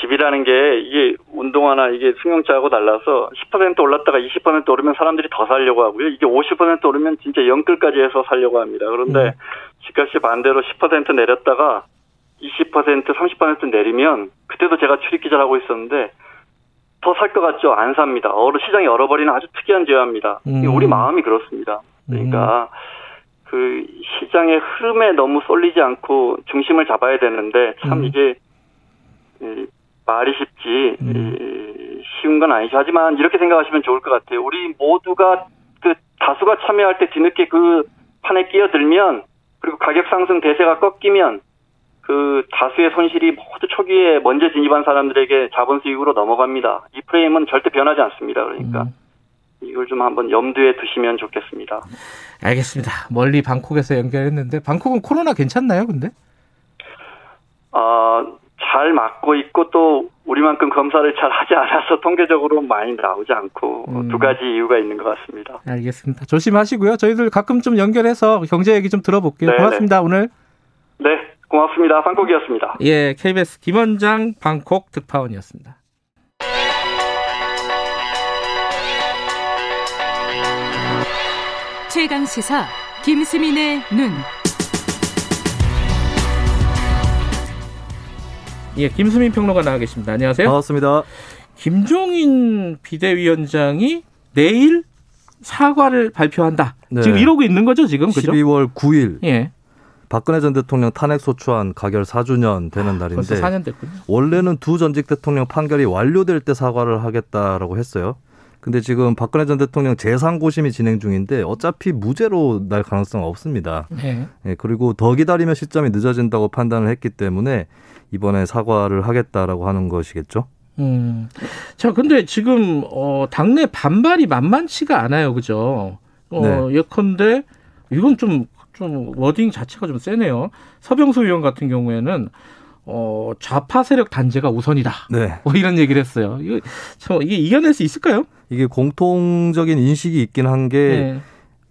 집이라는 게 이게 운동화나 이게 승용차하고 달라서 10% 올랐다가 20% 오르면 사람들이 더 살려고 하고요. 이게 50% 오르면 진짜 영끌까지 해서 살려고 합니다. 그런데 음. 집값이 반대로 10% 내렸다가 20% 30% 내리면 그때도 제가 출입 기자를 하고 있었는데 더 살 것 같죠? 안 삽니다. 얼어 시장이 얼어버리는 아주 특이한 제화입니다. 음. 우리 마음이 그렇습니다. 그러니까 음. 그 시장의 흐름에 너무 쏠리지 않고 중심을 잡아야 되는데 참 음. 이게 말이 쉽지 음. 쉬운 건 아니죠. 하지만 이렇게 생각하시면 좋을 것 같아요. 우리 모두가 그 다수가 참여할 때 뒤늦게 그 판에 끼어들면 그리고 가격 상승 대세가 꺾이면 그 다수의 손실이 모두 초기에 먼저 진입한 사람들에게 자본 수익으로 넘어갑니다. 이 프레임은 절대 변하지 않습니다. 그러니까 음. 이걸 좀 한번 염두에 두시면 좋겠습니다. 알겠습니다. 멀리 방콕에서 연결했는데 방콕은 코로나 괜찮나요, 근데? 아, 잘 맞고 있고 또 우리만큼 검사를 잘 하지 않아서 통계적으로 많이 나오지 않고 음. 두 가지 이유가 있는 것 같습니다. 알겠습니다. 조심하시고요. 저희들 가끔 좀 연결해서 경제 얘기 좀 들어볼게요. 네네. 고맙습니다. 오늘. 네, 고맙습니다. 방콕이었습니다. 예, KBS 김원장 방콕 특파원이었습니다. 최강 시사 김수민의 눈. 예, 김수민 평론가 나와 계십니다. 안녕하세요. 반갑습니다. 김종인 비대위원장이 내일 사과를 발표한다. 네. 지금 이러고 있는 거죠, 지금? 그죠? 12월 9일. 예. 박근혜 전 대통령 탄핵 소추안 가결 4주년 되는 아, 날인데 4년 됐군요. 원래는 두 전직 대통령 판결이 완료될 때 사과를 하겠다라고 했어요. 근데 지금 박근혜 전 대통령 재상고심이 진행 중인데 어차피 무죄로 날 가능성 없습니다. 네. 네. 그리고 더 기다리면 시점이 늦어진다고 판단을 했기 때문에 이번에 사과를 하겠다라고 하는 것이겠죠. 음. 자, 근데 지금 어 당내 반발이 만만치가 않아요. 그죠? 어, 네. 예컨대 이건 좀좀 워딩 자체가 좀 세네요. 서병수 의원 같은 경우에는 어, 좌파 세력 단죄가 우선이다. 네. 뭐 이런 얘기를 했어요. 이거 참 이게 이겨낼 수 있을까요? 이게 공통적인 인식이 있긴 한게 네.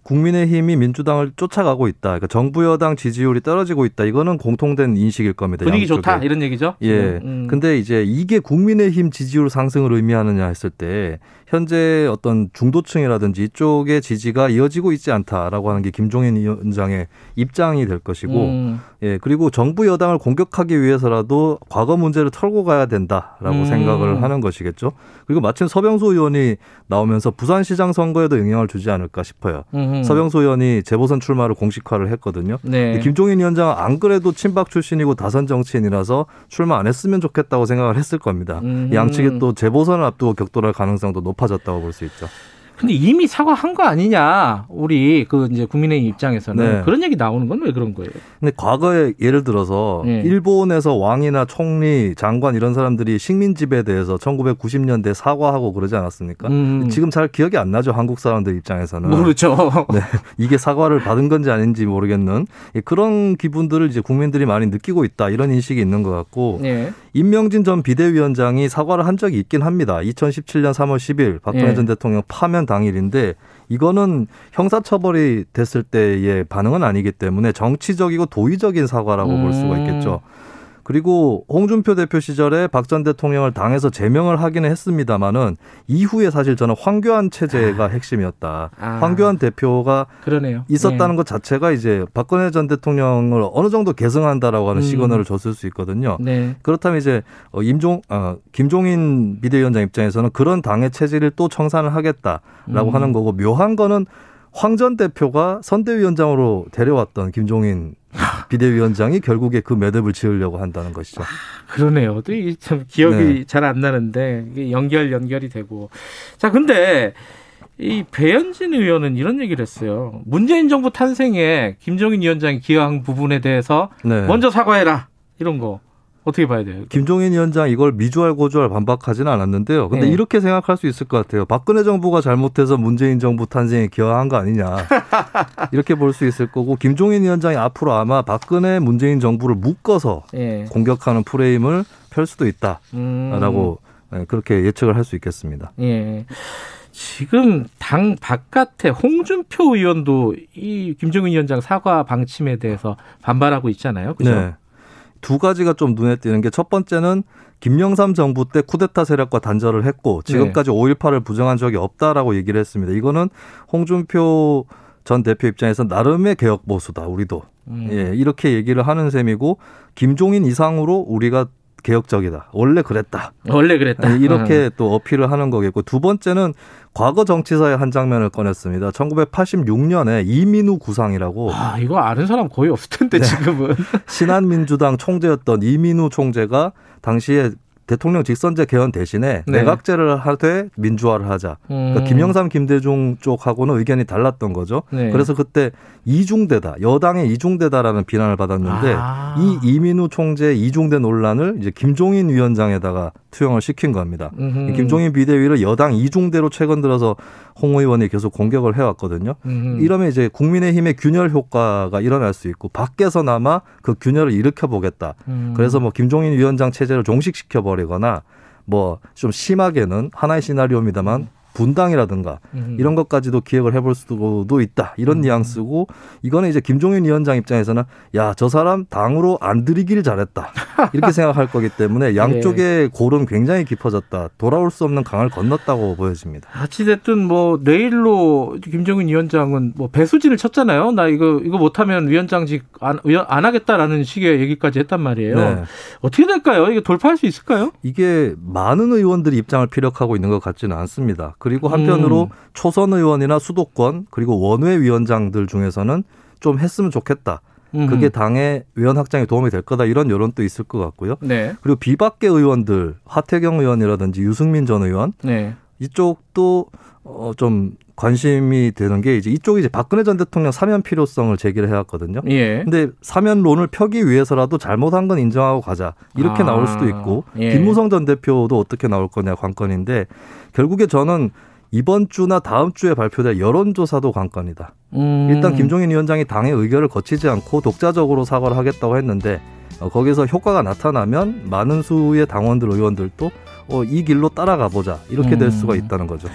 국민의힘이 민주당을 쫓아가고 있다. 그러니까 정부 여당 지지율이 떨어지고 있다. 이거는 공통된 인식일 겁니다. 분위기 양쪽에. 좋다 이런 얘기죠. 예. 음. 근데 이제 이게 국민의힘 지지율 상승을 의미하느냐 했을 때 현재 어떤 중도층이라든지 이쪽의 지지가 이어지고 있지 않다라고 하는 게 김종인 위원장의 입장이 될 것이고, 음. 예 그리고 정부 여당을 공격하기 위해서라도 과거 문제를 털고 가야 된다라고 음. 생각을 하는 것이겠죠. 그리고 마침 서병수 의원이 나오면서 부산시장 선거에도 영향을 주지 않을까 싶어요. 음. 서병수 의원이 재보선 출마를 공식화를 했거든요. 네. 김종인 위원장은 안 그래도 친박 출신이고 다선 정치인이라서 출마 안 했으면 좋겠다고 생각을 했을 겁니다. 양측에 또 재보선을 앞두고 격돌할 가능성도 높아 졌다고 볼 수 있죠. 근데 이미 사과한 거 아니냐 우리 그 이제 국민의힘 입장에서는 네. 그런 얘기 나오는 건 왜 그런 거예요? 근데 과거에 예를 들어서 네. 일본에서 왕이나 총리, 장관 이런 사람들이 식민 지배에 대해서 1990년대 사과하고 그러지 않았습니까? 음. 지금 잘 기억이 안 나죠 한국 사람들 입장에서는 모르죠. 네, 이게 사과를 받은 건지 아닌지 모르겠는 그런 기분들을 이제 국민들이 많이 느끼고 있다 이런 인식이 있는 것 같고 네. 임명진 전 비대위원장이 사과를 한 적이 있긴 합니다. 2017년 3월 10일 박근혜 네. 전 대통령 파면 당일인데 이거는 형사처벌이 됐을 때의 반응은 아니기 때문에 정치적이고 도의적인 사과라고 음. 볼 수가 있겠죠. 그리고 홍준표 대표 시절에 박 전 대통령을 당에서 제명을 하기는 했습니다마는 이후에 사실 저는 황교안 체제가 아. 핵심이었다. 아. 황교안 대표가 그러네요. 있었다는 네. 것 자체가 이제 박근혜 전 대통령을 어느 정도 계승한다라고 하는 음. 시그널을 줬을 수 있거든요. 네. 그렇다면 이제 어, 임종 어, 김종인 비대위원장 입장에서는 그런 당의 체제를 또 청산을 하겠다라고 음. 하는 거고 묘한 거는 황 전 대표가 선대위원장으로 데려왔던 김종인 비대위원장이 결국에 그 매듭을 지으려고 한다는 것이죠. 아, 그러네요. 참 기억이 네. 잘안 나는데 이게 연결 연결이 되고 자 근데 이 배현진 의원은 이런 얘기를 했어요. 문재인 정부 탄생에 김종인 위원장이 기여한 부분에 대해서 네. 먼저 사과해라 이런 거. 어떻게 봐야 돼요? 김종인 위원장 이걸 미주알 고주알 반박하지는 않았는데요. 근데 네. 이렇게 생각할 수 있을 것 같아요. 박근혜 정부가 잘못해서 문재인 정부 탄생에 기여한 거 아니냐. 이렇게 볼 수 있을 거고 김종인 위원장이 앞으로 아마 박근혜 문재인 정부를 묶어서 네. 공격하는 프레임을 펼 수도 있다라고 음. 그렇게 예측을 할 수 있겠습니다. 예. 지금 당 바깥에 홍준표 의원도 이 김종인 위원장 사과 방침에 대해서 반발하고 있잖아요. 그죠? 네. 두 가지가 좀 눈에 띄는 게 첫 번째는 김영삼 정부 때 쿠데타 세력과 단절을 했고 지금까지 네. 5.18을 부정한 적이 없다라고 얘기를 했습니다. 이거는 홍준표 전 대표 입장에서 나름의 개혁 보수다 우리도 음. 예 이렇게 얘기를 하는 셈이고 김종인 이상으로 우리가 개혁적이다. 원래 그랬다. 원래 그랬다. 네, 이렇게 음. 또 어필을 하는 거겠고 두 번째는 과거 정치사의 한 장면을 꺼냈습니다. 1986년에 이민우 구상이라고. 아, 이거 아는 사람 거의 없을 텐데 네. 지금은. 신한민주당 총재였던 이민우 총재가 당시에 대통령 직선제 개헌 대신에 네. 내각제를 하되 민주화를 하자. 그러니까 음. 김영삼, 김대중 쪽하고는 의견이 달랐던 거죠. 네. 그래서 그때 이중대다, 여당의 이중대다라는 비난을 받았는데 아. 이 이민우 총재 이중대 논란을 이제 김종인 위원장에다가 투영을 시킨 겁니다. 음흠. 김종인 비대위를 여당 이중대로 최근 들어서 홍 의원이 계속 공격을 해왔거든요. 음흠. 이러면 이제 국민의힘의 균열 효과가 일어날 수 있고 밖에서나마 그 균열을 일으켜 보겠다. 음. 그래서 뭐 김종인 위원장 체제를 종식시켜 버리거나 뭐 좀 심하게는 하나의 시나리오입니다만 음. 분당이라든가 음. 이런 것까지도 기획을 해볼 수도 있다 이런 음. 뉘앙스고 이거는 이제 김종인 위원장 입장에서는 야 저 사람 당으로 안 들이길 잘했다 이렇게 생각할 거기 때문에 양쪽의 네. 골은 굉장히 깊어졌다 돌아올 수 없는 강을 건넜다고 보여집니다. 어찌됐든 뭐 내일로 김종인 위원장은 뭐 배수진을 쳤잖아요. 나 이거 이거 못하면 위원장직 안, 안 하겠다라는 식의 얘기까지 했단 말이에요. 네. 어떻게 될까요? 이게 돌파할 수 있을까요? 이게 많은 의원들이 입장을 피력하고 있는 것 같지는 않습니다. 그리고 한편으로 음. 초선 의원이나 수도권 그리고 원외 위원장들 중에서는 좀 했으면 좋겠다. 음 그게 당의 위원 확장에 도움이 될 거다 이런 여론도 있을 것 같고요. 네. 그리고 비박계 의원들 하태경 의원이라든지 유승민 전 의원 네. 이쪽도 어좀 관심이 되는 게 이제 이쪽이 이제 박근혜 전 대통령 사면 필요성을 제기를 해왔거든요. 예. 근데 사면론을 펴기 위해서라도 잘못한 건 인정하고 가자 이렇게 아. 나올 수도 있고 예. 김무성 전 대표도 어떻게 나올 거냐 관건인데 결국에 저는 이번 주나 다음 주에 발표될 여론조사도 관건이다. 음. 일단 김종인 위원장이 당의 의결을 거치지 않고 독자적으로 사과를 하겠다고 했는데 어, 거기서 효과가 나타나면 많은 수의 당원들 의원들도 어, 이 길로 따라가 보자 이렇게 될 음. 수가 있다는 거죠.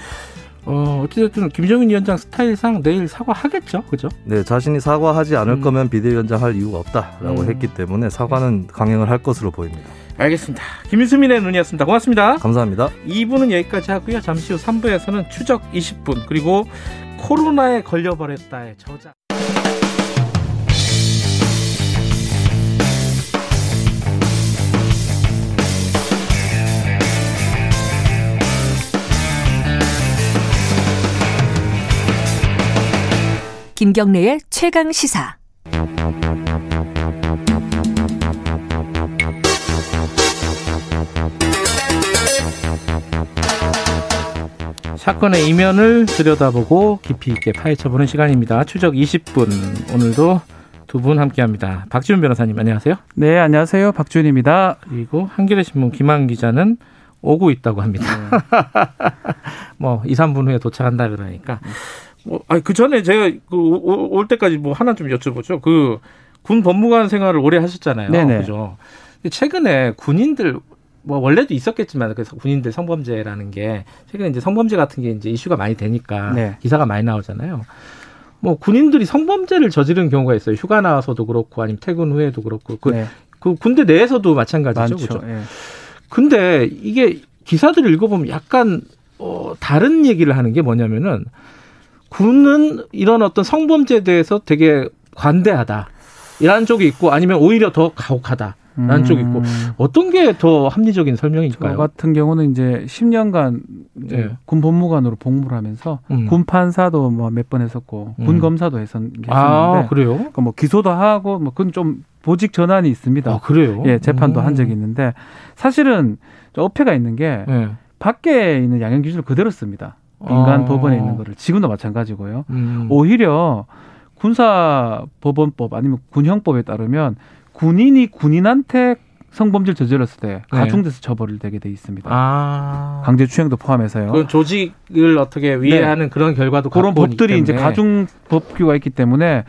어, 어찌됐든 김정인 위원장 스타일상 내일 사과하겠죠, 그죠? 네, 자신이 사과하지 않을 음. 거면 비대위원장 할 이유가 없다라고 음. 했기 때문에 사과는 강행을 할 것으로 보입니다. 알겠습니다. 김수민의 눈이었습니다. 고맙습니다. 감사합니다. 2부는 여기까지 하고요. 잠시 후 3부에서는 추적 20분 그리고 코로나에 걸려버렸다의 저작. 김경래의 최강 시사. 사건의 이면을 들여다보고 깊이 있게 파헤쳐보는 시간입니다. 추적 20분 오늘도 두 분 함께합니다. 박지훈 변호사님 안녕하세요. 네 안녕하세요 박지훈입니다. 그리고 한겨레 신문 김한 기자는 오고 있다고 합니다. 네. 뭐 2, 3분 후에 도착한다 그러니까 뭐, 아니, 그 전에 제가 그올 때까지 뭐 하나 좀 여쭤보죠. 그 군 법무관 생활을 오래 하셨잖아요. 네네. 그죠. 최근에 군인들 뭐 원래도 있었겠지만 그래서 군인들 성범죄라는 게 최근에 이제 성범죄 같은 게 이제 이슈가 많이 되니까 네. 기사가 많이 나오잖아요. 뭐 군인들이 성범죄를 저지른 경우가 있어요. 휴가 나와서도 그렇고 아니면 퇴근 후에도 그렇고 그, 네. 그 군대 내에서도 마찬가지죠. 그렇죠. 네. 근데 이게 기사들을 읽어보면 약간 어, 다른 얘기를 하는 게 뭐냐면은 군은 이런 어떤 성범죄에 대해서 되게 관대하다. 이런 쪽이 있고 아니면 오히려 더 가혹하다. 라는 음. 쪽이 있고 어떤 게 더 합리적인 설명일까요? 저 같은 경우는 이제 10년간 이제 네. 군 법무관으로 복무를 하면서 음. 군 판사도 뭐 몇 번 했었고 음. 군 검사도 했었는데 아, 그래요? 그러니까 뭐 기소도 하고 뭐 그건 좀 보직 전환이 있습니다. 아, 그래요? 예, 재판도 한 적이 있는데 사실은 어폐가 있는 게 네. 밖에 있는 양형 기준을 그대로 씁니다. 민간 아. 법원에 있는 거를 지금도 마찬가지고요. 음. 오히려 군사법원법 아니면 군형법에 따르면 군인이 군인한테 성범죄를 저질렀을 때 네. 가중돼서 처벌을 되게 돼 있습니다. 아. 강제추행도 포함해서요. 그 조직을 어떻게 위해하는 네. 그런 결과도 그런 법들이 이제 가중 법규가 있기 때문에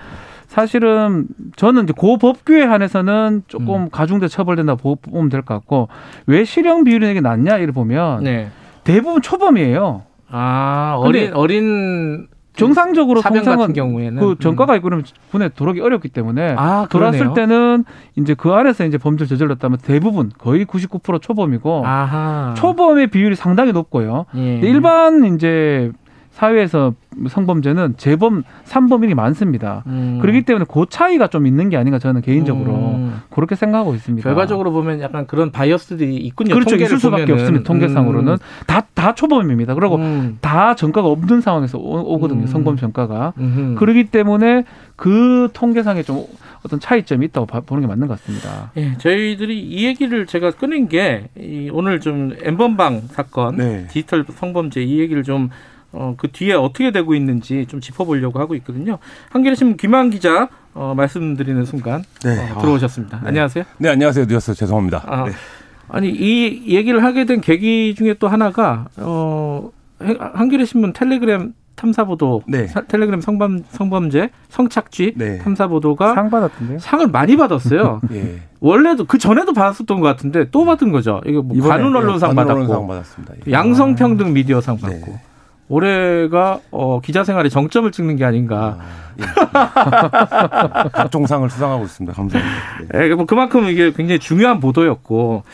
사실은 저는 이제 고 법규에 한해서는 조금 음. 가중돼 처벌된다 보면 될 것 같고 왜 실형 비율이 되게 낮냐 이를 보면 네. 대부분 초범이에요. 아 어린 어린 정상적으로 사병 같은 경우에는 그 전과가 있고 그러면 군에 들어오기 어렵기 때문에 아, 들어왔을 때는 이제 그 안에서 이제 범죄를 저질렀다면 대부분 거의 99% 초범이고 아하. 초범의 비율이 상당히 높고요. 예. 일반 이제 사회에서 성범죄는 재범 3범이 많습니다. 음. 그렇기 때문에 그 차이가 좀 있는 게 아닌가 저는 개인적으로 음. 그렇게 생각하고 있습니다. 결과적으로 보면 약간 그런 바이어스들이 있군요. 그렇죠. 있을 수밖에 보면은. 없습니다. 통계상으로는 다다 음. 다 초범입니다. 그리고 음. 다 전과가 없는 상황에서 오, 거든요 음. 성범 전과가. 그렇기 때문에 그 통계상에 좀 어떤 차이점이 있다고 보는 게 맞는 것 같습니다. 예, 저희들이 이 얘기를 제가 꺼낸 게이 오늘 좀 엠번방 사건, 네. 디지털 성범죄 이 얘기를 좀 어, 그 뒤에 어떻게 되고 있는지 좀 짚어보려고 하고 있거든요. 한겨레 신문 김한 기자 어, 말씀드리는 순간 네. 어, 들어오셨습니다. 아, 네. 안녕하세요. 네, 안녕하세요. 늦었어요. 죄송합니다. 아, 네. 아니 이 얘기를 하게 된 계기 중에 또 하나가 어, 한겨레 신문 텔레그램 탐사 보도, 네. 텔레그램 성범 성범죄 성착취 네. 탐사 보도가 상 받았던데요? 상을 많이 받았어요. 예. 원래도 그 전에도 받았었던 것 같은데 또 받은 거죠. 이거 뭐 관훈 언론상 네, 받았고, 받았습니다. 예. 양성평등 미디어상 받고. 네. 올해가 어, 기자 생활에 정점을 찍는 게 아닌가. 아, 예. 각종상을 수상하고 있습니다. 감사합니다. 네. 네, 뭐 그만큼 이게 굉장히 중요한 보도였고.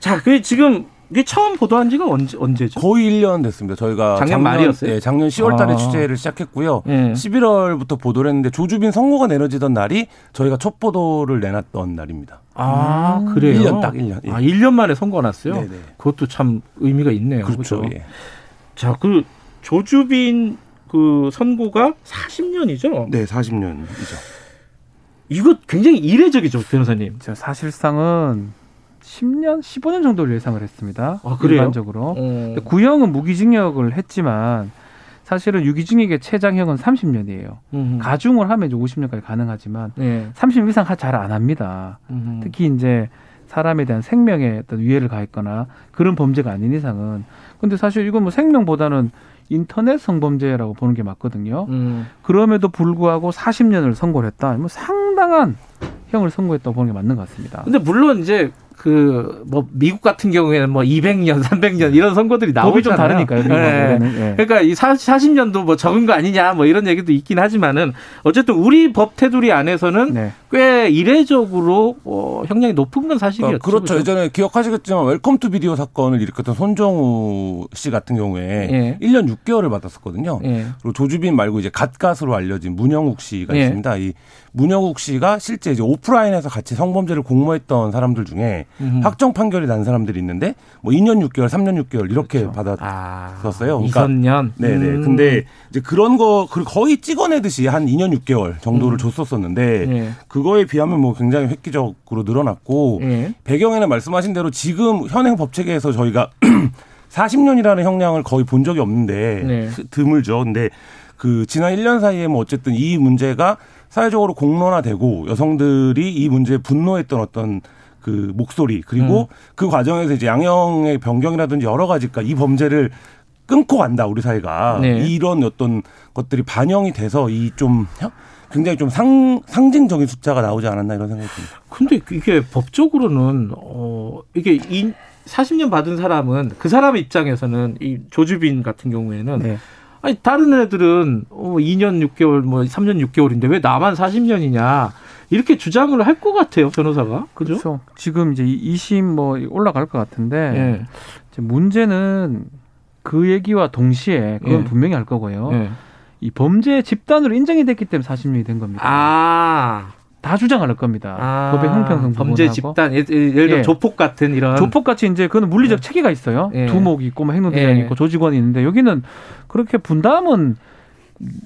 자, 그 지금 이게 처음 보도한 지가 언제, 언제죠? 거의 1년 됐습니다. 저희가 작년, 작년 말이었어요? 네, 작년 10월 달에 아. 취재를 시작했고요. 네. 11월부터 보도를 했는데 조주빈 선고가 내려지던 날이 저희가 첫 보도를 내놨던 날입니다. 아, 그래요? 1년 딱 1년. 예. 아, 1년 만에 선고가 났어요? 네네. 그것도 참 의미가 있네요. 그렇죠. 그렇죠? 예. 자, 그 조주빈 그 선고가 40년이죠? 네, 40년이죠. 이거 굉장히 이례적이죠, 변호사님. 사실상은 10년, 15년 정도를 예상을 했습니다. 아, 그래요? 일반적으로. 어. 구형은 무기징역을 했지만 사실은 유기징역의 최장형은 30년이에요. 음흠. 가중을 하면 이제 50년까지 가능하지만 네. 30년 이상 잘 안 합니다. 음흠. 특히 이제 사람에 대한 생명에 어떤 위해를 가했거나 그런 범죄가 아닌 이상은 근데 사실 이건 뭐 생명보다는 인터넷 성범죄라고 보는 게 맞거든요. 음. 그럼에도 불구하고 40년을 선고를 했다. 뭐 상당한 형을 선고했다고 보는 게 맞는 것 같습니다. 근데 물론 이제 그 뭐 미국 같은 경우에는 뭐 200년, 300년 이런 선거들이 나오잖아요. 법이 좀 다르니까요. 네. 네. 그러니까 이 40, 년도뭐 적은 거 아니냐 뭐 이런 얘기도 있긴 하지만은 어쨌든 우리 법 테두리 안에서는 네. 꽤 이례적으로 어, 형량이 높은 건 사실이었죠. 어, 그렇죠. 그렇죠. 예전에 기억하시겠지만 Welcome to Video 사건을 일으켰던 손정우 씨 같은 경우에 예. 1년 6개월을 받았었거든요. 예. 그리고 조주빈 말고 이제 갓갓으로 알려진 문형욱 씨가 예. 있습니다. 이 문형욱 씨가 실제 이제 오프라인에서 같이 성범죄를 공모했던 사람들 중에 음흠. 확정 판결이 난 사람들이 있는데 뭐 2년 6개월, 3년 6개월 이렇게 그렇죠. 받았었어요. 아, 그러니까 2년. 네, 네. 음. 근데 이제 그런 거 거의 찍어내듯이 한 2년 6개월 정도를 음. 줬었었는데 네. 그거에 비하면 뭐 굉장히 획기적으로 늘어났고 네. 배경에는 말씀하신 대로 지금 현행 법 체계에서 저희가 40년이라는 형량을 거의 본 적이 없는데 네. 드물죠. 근데 그 지난 1년 사이에 뭐 어쨌든 이 문제가 사회적으로 공론화되고 여성들이 이 문제에 분노했던 어떤 그 목소리 그리고 음. 그 과정에서 이제 양형의 변경이라든지 여러 가지가 이 범죄를 끊고 간다 우리 사회가 네. 이런 어떤 것들이 반영이 돼서 이좀 굉장히 좀 상, 상징적인 숫자가 나오지 않았나 이런 생각이 듭니다. 근데 이게 법적으로는 어 이게 이 40년 받은 사람은 그 사람의 입장에서는 이 조주빈 같은 경우에는 네. 아니 다른 애들은 어 2년 6개월 뭐 3년 6개월인데 왜 나만 40년이냐 이렇게 주장을 할 것 같아요 변호사가 그죠? 그렇죠. 지금 이제 2심 뭐 올라갈 것 같은데 네. 문제는 그 얘기와 동시에 그건 네. 분명히 할 거고요. 네. 이 범죄 집단으로 인정이 됐기 때문에 40년이 된 겁니다. 아. 다 주장할 겁니다. 아, 법의 형평성 범죄 집단 예를 들어 예. 조폭 같은 이런 조폭 같이 이제 그거는 물리적 예. 체계가 있어요. 예. 두목 있고 뭐 행동대장 예. 있고 조직원이 있는데 여기는 그렇게 분담은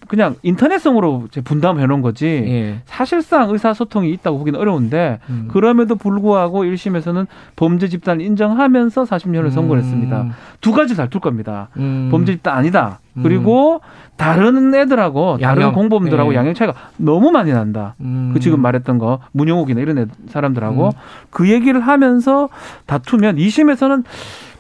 그냥 인터넷성으로 분담해 놓은 거지 예. 사실상 의사소통이 있다고 보기는 어려운데 음. 그럼에도 불구하고 1심에서는 범죄 집단 인정하면서 40년을 선고를 했습니다. 음. 두 가지 다툴 겁니다. 음. 범죄 집단 아니다. 그리고 음. 다른 애들하고 양형. 다른 공범들하고 예. 양형 차이가 너무 많이 난다. 음. 그 지금 말했던 거 문영욱이나 이런 애, 사람들하고 음. 그 얘기를 하면서 다투면 2심에서는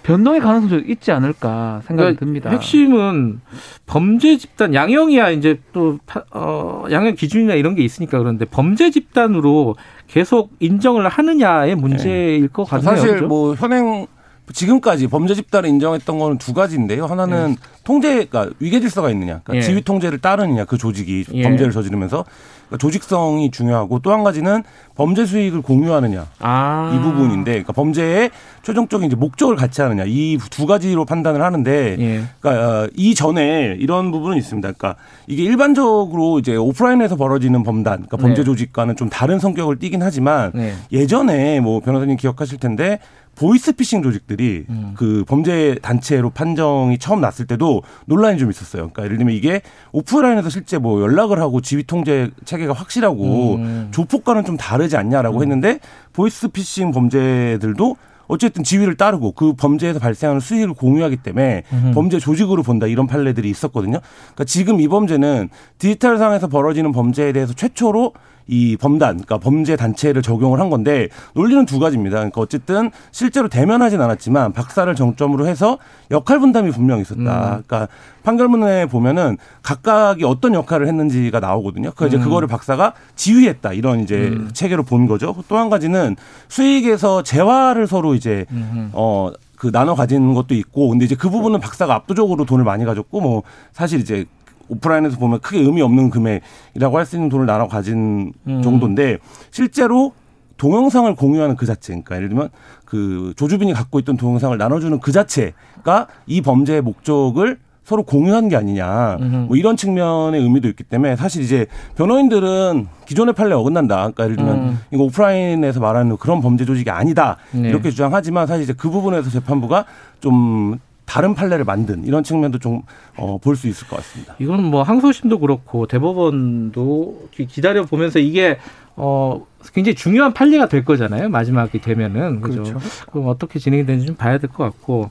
변동의 가능성도 있지 않을까 생각이 그러니까 듭니다. 핵심은 범죄 집단 양형이야 이제 또 어, 양형 기준이나 이런 게 있으니까 그런데 범죄 집단으로 계속 인정을 하느냐의 문제일 네. 것 같네요. 사실 그렇죠? 뭐 현행 지금까지 범죄 집단을 인정했던 거는 두 가지인데요. 하나는 네. 통제가 그러니까 위계 질서가 있느냐, 그러니까 예. 지휘 통제를 따르느냐 그 조직이 예. 범죄를 저지르면서 그러니까 조직성이 중요하고 또 한 가지는 범죄 수익을 공유하느냐 아. 이 부분인데, 그러니까 범죄의 최종적인 이제 목적을 같이 하느냐 이 두 가지로 판단을 하는데, 예. 그러니까 어, 이 전에 이런 부분은 있습니다. 그러니까 이게 일반적으로 이제 오프라인에서 벌어지는 범단, 그러니까 범죄 네. 조직과는 좀 다른 성격을 띠긴 하지만 네. 예전에 뭐 변호사님 기억하실 텐데 보이스피싱 조직들이 음. 그 범죄 단체로 판정이 처음 났을 때도 논란이 좀 있었어요. 그러니까 예를 들면 이게 오프라인에서 실제 뭐 연락을 하고 지휘 통제 체계가 확실하고 음. 조폭과는 좀 다르지 않냐라고 음. 했는데 보이스피싱 범죄들도 어쨌든 지위를 따르고 그 범죄에서 발생하는 수익을 공유하기 때문에 음 범죄 조직으로 본다 이런 판례들이 있었거든요. 그러니까 지금 이 범죄는 디지털상에서 벌어지는 범죄에 대해서 최초로 이 범단, 그러니까 범죄 단체를 적용을 한 건데 논리는 두 가지입니다. 그러니까 어쨌든 실제로 대면하진 않았지만 박사를 정점으로 해서 역할 분담이 분명히 있었다. 음. 그러니까 판결문에 보면은 각각이 어떤 역할을 했는지가 나오거든요. 그 이제 음. 그거를 박사가 지휘했다 이런 이제 음. 체계로 본 거죠. 또 한 가지는 수익에서 재화를 서로 이제 어. 그 나눠 가진 것도 있고 근데 이제 그 부분은 박사가 압도적으로 돈을 많이 가졌고 뭐 사실 이제 오프라인에서 보면 크게 의미 없는 금액이라고 할 수 있는 돈을 나눠 가진 음. 정도인데 실제로 동영상을 공유하는 그 자체, 그러니까 예를 들면 그 조주빈이 갖고 있던 동영상을 나눠주는 그 자체가 이 범죄의 목적을 서로 공유한 게 아니냐, 뭐 이런 측면의 의미도 있기 때문에 사실 이제 변호인들은 기존의 판례 어긋난다. 그러니까 예를 들면 음. 이거 오프라인에서 말하는 그런 범죄 조직이 아니다 네. 이렇게 주장하지만 사실 이제 그 부분에서 재판부가 좀 다른 판례를 만든 이런 측면도 좀 어, 볼수 있을 것 같습니다. 이건 뭐 항소심도 그렇고 대법원도 기다려 보면서 이게 어 굉장히 중요한 판례가 될 거잖아요. 마지막이 되면은 그죠. 그렇죠. 그럼 어떻게 진행이 되는지 좀 봐야 될 것 같고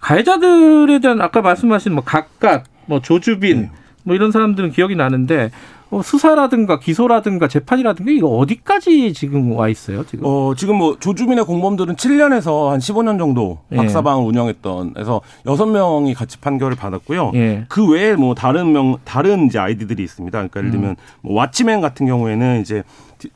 가해자들에 대한 아까 말씀하신 뭐 각각 뭐 조주빈 네. 뭐 이런 사람들은 기억이 나는데 어, 수사라든가 기소라든가 재판이라든가 이거 어디까지 지금 와 있어요? 지금? 어, 지금 뭐 조주민의 공범들은 7년에서 한 15년 정도 예. 박사방을 운영했던 그래서 6명이 같이 판결을 받았고요. 예. 그 외에 뭐 다른 명 다른 이제 아이디들이 있습니다. 그러니까 예를 들면 음. 뭐 왓치맨 같은 경우에는 이제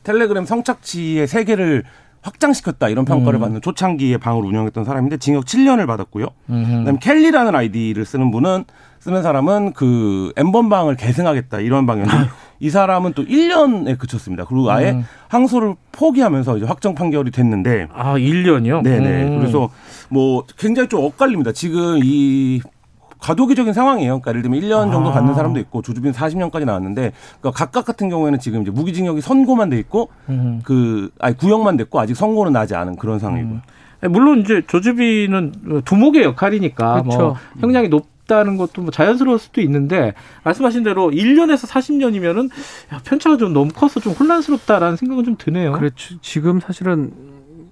텔레그램 성착취의 세계를 확장시켰다 이런 평가를 음. 받는 초창기에 방을 운영했던 사람인데 징역 7년을 받았고요. 음. 그다음에 켈리라는 아이디를 쓰는 분은 쓰는 사람은 그 엠번방을 계승하겠다 이런 방향인데 이 사람은 또 1년에 그쳤습니다. 그리고 아예 음. 항소를 포기하면서 이제 확정 판결이 됐는데 아 1년이요? 네네. 음. 그래서 뭐 굉장히 좀 엇갈립니다. 지금 이 과도기적인 상황이에요. 그러니까 예를 들면 1년 정도 아. 받는 사람도 있고 조주빈 40년까지 나왔는데 그러니까 각각 같은 경우에는 지금 이제 무기징역이 선고만 돼 있고 음. 그 아니 구형만 됐고 아직 선고는 나지 않은 그런 상황이고. 음. 물론 이제 조주빈은 두목의 역할이니까 그렇죠. 뭐 형량이 높 다는 것도 뭐 자연스러울 수도 있는데 말씀하신 대로 1년에서 40년이면은 편차가 좀 너무 커서 좀 혼란스럽다라는 생각은 좀 드네요. 그렇죠. 지금 사실은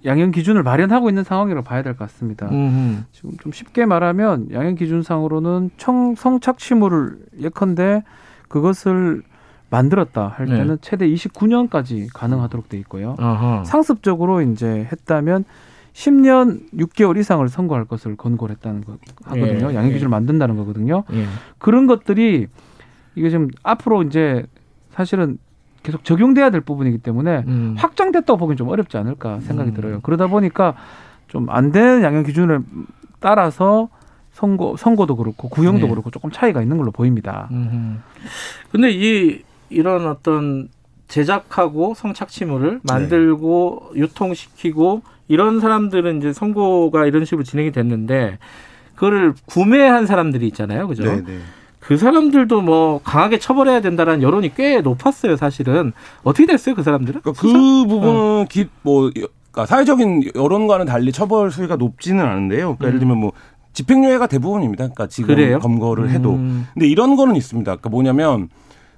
양형 기준을 마련하고 있는 상황이라고 봐야 될 것 같습니다. 음흠. 지금 좀 쉽게 말하면 양형 기준상으로는 청, 성착취물을 예컨대 그것을 만들었다 할 네. 때는 네. 최대 29년까지 가능하도록 돼 있고요. 아하. 상습적으로 이제 했다면 10년 6개월 이상을 선고할 것을 권고를 했다는 거 하거든요. 예. 양형 기준을 예. 만든다는 거거든요. 예. 그런 것들이 이게 지금 앞으로 이제 사실은 계속 적용돼야 될 부분이기 때문에 음. 확장됐다고 보기엔 좀 어렵지 않을까 생각이 음. 들어요. 그러다 보니까 좀 안 되는 양형 기준을 따라서 선고 선고도 그렇고 구형도 네. 그렇고 조금 차이가 있는 걸로 보입니다. 음. 근데 이 이런 어떤 제작하고 성착취물을 만들고 네. 유통시키고 이런 사람들은 이제 선고가 이런 식으로 진행이 됐는데 그거를 구매한 사람들이 있잖아요. 그죠? 네, 네. 그 사람들도 뭐 강하게 처벌해야 된다라는 여론이 꽤 높았어요, 사실은. 어떻게 됐어요, 그 사람들은? 그러니까 그 부분은 어. 기, 뭐, 그러니까 사회적인 여론과는 달리 처벌 수위가 높지는 않은데요. 그러니까 음. 예를 들면 뭐 집행유예가 대부분입니다. 그러니까 지금 그래요? 검거를 해도. 음. 근데 이런 거는 있습니다. 그러니까 뭐냐면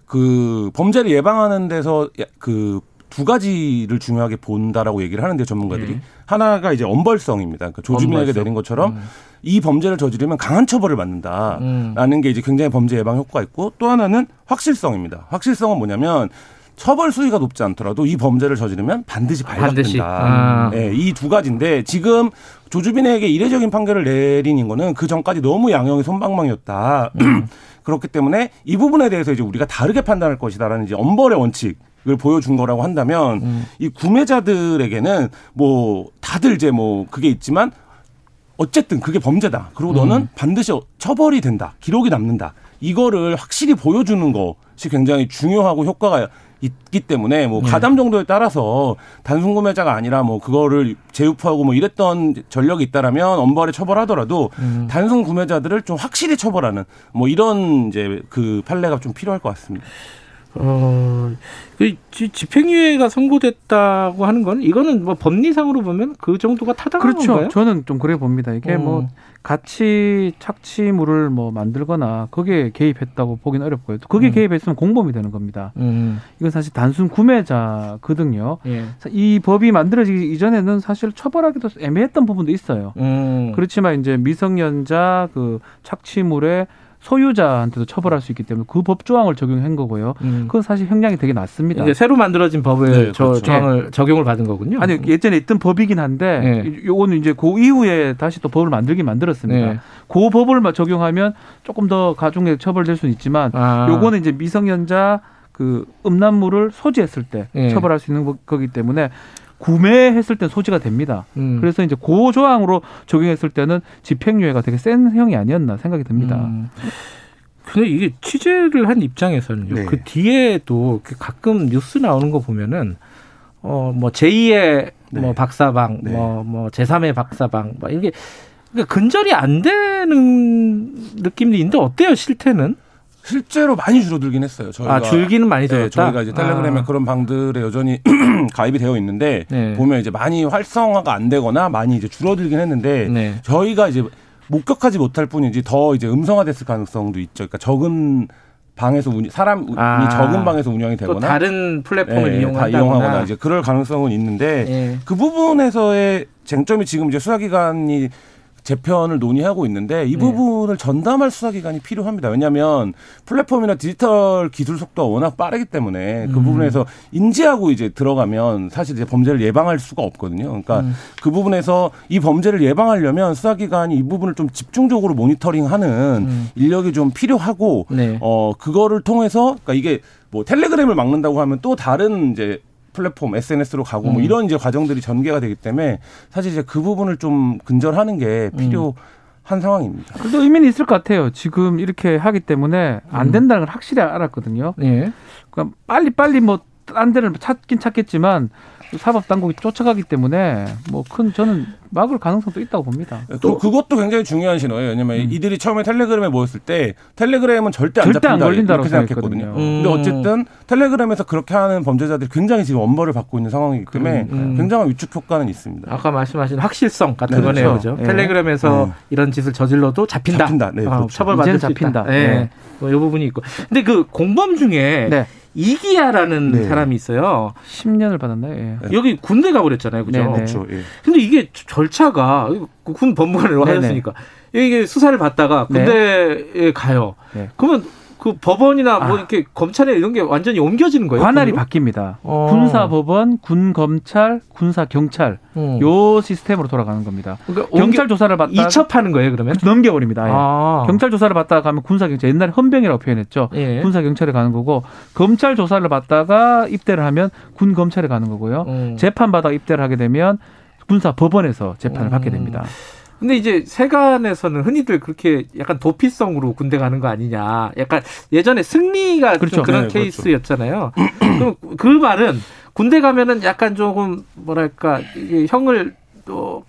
그 범죄를 예방하는 데서 그 두 가지를 중요하게 본다라고 얘기를 하는데 전문가들이 음. 하나가 이제 엄벌성입니다. 그러니까 조주민에게 내린 것처럼 음. 이 범죄를 저지르면 강한 처벌을 받는다라는 음. 게 이제 굉장히 범죄 예방 효과가 있고 또 하나는 확실성입니다. 확실성은 뭐냐면 처벌 수위가 높지 않더라도 이 범죄를 저지르면 반드시 발각된다. 아. 네, 이두 가지인데 지금 조주빈에게 이례적인 판결을 내린 거는 그 전까지 너무 양형이 손방망이었다. 음. 그렇기 때문에 이 부분에 대해서 이제 우리가 다르게 판단할 것이다라는 이제 엄벌의 원칙 을 보여준 거라고 한다면 음. 이 구매자들에게는 뭐 다들 이제 뭐 그게 있지만 어쨌든 그게 범죄다. 그리고 너는 음. 반드시 처벌이 된다. 기록이 남는다. 이거를 확실히 보여주는 것이 굉장히 중요하고 효과가 있기 때문에 뭐 네. 가담 정도에 따라서 단순 구매자가 아니라 뭐 그거를 재유포하고 뭐 이랬던 전력이 있다라면 엄벌에 처벌하더라도 음. 단순 구매자들을 좀 확실히 처벌하는 뭐 이런 이제 그 판례가 좀 필요할 것 같습니다. 어, 그 집행유예가 선고됐다고 하는 건 이거는 뭐 법리상으로 보면 그 정도가 타당한 그렇죠. 건가요? 저는 좀 그래 봅니다. 이게 어. 뭐 같이 착취물을 뭐 만들거나 거기에 개입했다고 보기는 어렵고요. 거기에 음. 개입했으면 공범이 되는 겁니다. 음. 이건 사실 단순 구매자거든요. 예. 이 법이 만들어지기 이전에는 사실 처벌하기도 애매했던 부분도 있어요. 음. 그렇지만 이제 미성년자 그 착취물에 소유자한테도 처벌할 수 있기 때문에 그 법 조항을 적용한 거고요. 음. 그건 사실 형량이 되게 낮습니다. 이제 새로 만들어진 법을 네, 저 그렇죠. 조항을 네. 적용을 받은 거군요. 아니 예전에 있던 법이긴 한데 네. 요거는 이제 그 이후에 다시 또 법을 만들긴 만들었습니다. 네. 그 법을 적용하면 조금 더 가중에 처벌될 수는 있지만 아. 요거는 이제 미성년자 그 음란물을 소지했을 때 네. 처벌할 수 있는 거기 때문에 구매했을 땐 소지가 됩니다. 음. 그래서 이제 고 조항으로 적용했을 때는 집행유예가 되게 센 형이 아니었나 생각이 듭니다. 음. 근데 이게 취재를 한 입장에서는요. 네. 그 뒤에도 가끔 뉴스 나오는 거 보면은 어뭐 제2의 네. 뭐 박사방, 네. 뭐뭐 뭐 제3의 박사방, 뭐 이게 그러니까 근절이 안 되는 느낌이 있는데 어때요 실태는? 실제로 많이 줄어들긴 했어요. 저희가 아, 줄기는 많이 줄었다. 네, 저희가 이제 텔레그램에 아. 그런 방들에 여전히 가입이 되어 있는데 네. 보면 이제 많이 활성화가 안 되거나 많이 이제 줄어들긴 했는데 네. 저희가 이제 목격하지 못할 뿐이지 더 이제 음성화됐을 가능성도 있죠. 그러니까 적은 방에서 운, 사람이 아, 적은 방에서 운영이 되거나 다른 플랫폼을 네, 이용하거나 이제 그럴 가능성은 있는데 네. 그 부분에서의 쟁점이 지금 이제 수사기관이 재편을 논의하고 있는데 이 네. 부분을 네. 전담할 수사기관이 필요합니다. 왜냐하면 플랫폼이나 디지털 기술 속도가 워낙 빠르기 때문에 그 음. 부분에서 인지하고 이제 들어가면 사실 이제 범죄를 예방할 수가 없거든요. 그러니까 음. 그 부분에서 이 범죄를 예방하려면 수사기관이 이 부분을 좀 집중적으로 모니터링하는 음. 인력이 좀 필요하고 네. 어 그거를 통해서 그러니까 이게 뭐 텔레그램을 막는다고 하면 또 다른 이제 플랫폼 SNS로 가고 뭐 음. 뭐 이런 이제 과정들이 전개가 되기 때문에 사실 이제 그 부분을 좀 근절하는 게 필요. 음. 한 상황입니다. 그래도 의미는 있을 것 같아요. 지금 이렇게 하기 때문에 안 음. 된다는 걸 확실히 알았거든요. 예. 그러니까 빨리 빨리 뭐 딴 데를 찾긴 찾겠지만 사법 당국이 쫓아가기 때문에 뭐 큰 저는 막을 가능성도 있다고 봅니다. 또 그것도 굉장히 중요한 신호예요. 왜냐면 음. 이들이 처음에 텔레그램에 모였을 때 텔레그램은 절대 안 절대 잡힌다 안 걸린다고 생각했거든요. 음. 근데 어쨌든 텔레그램에서 그렇게 하는 범죄자들이 굉장히 지금 엄벌을 받고 있는 상황이기 때문에 음. 굉장한 위축 효과는 있습니다. 아까 말씀하신 확실성 같은 네, 거네요, 그렇죠. 네. 텔레그램에서 네. 이런 짓을 저질러도 잡힌다. 잡힌다. 네, 어, 그렇죠. 처벌받을 잡힌다. 네. 네. 뭐 이 부분이 있고. 근데 그 공범 중에 네. 이기야라는 네. 사람이 있어요. 10년을 받았나요? 예. 여기 군대 가버렸잖아요, 그죠? 네, 그렇죠. 예. 근데 이게 절차가 군 법무관으로 하였으니까 이게 수사를 받다가 군대에 가요. 그러면 그 법원이나 뭐 아. 이렇게 검찰에 이런 게 완전히 옮겨지는 거예요? 관할이 군으로? 바뀝니다. 어. 군사 법원, 군 검찰, 군사 경찰 음. 요 시스템으로 돌아가는 겁니다. 그러니까 경찰 조사를 받다 이첩하는 거예요, 그러면? 넘겨버립니다. 아. 경찰 조사를 받다가 가면 군사 경찰 옛날에 헌병이라고 표현했죠. 예. 군사 경찰에 가는 거고 검찰 조사를 받다가 입대를 하면 군 검찰에 가는 거고요. 음. 재판 받아 입대를 하게 되면 군사 법원에서 재판을 음. 받게 됩니다. 근데 이제 세간에서는 흔히들 그렇게 약간 도피성으로 군대 가는 거 아니냐. 약간 예전에 승리가 그렇죠. 그런 네, 그렇죠. 케이스였잖아요. 그럼 그 말은 군대 가면은 약간 조금 뭐랄까 이게 형을 또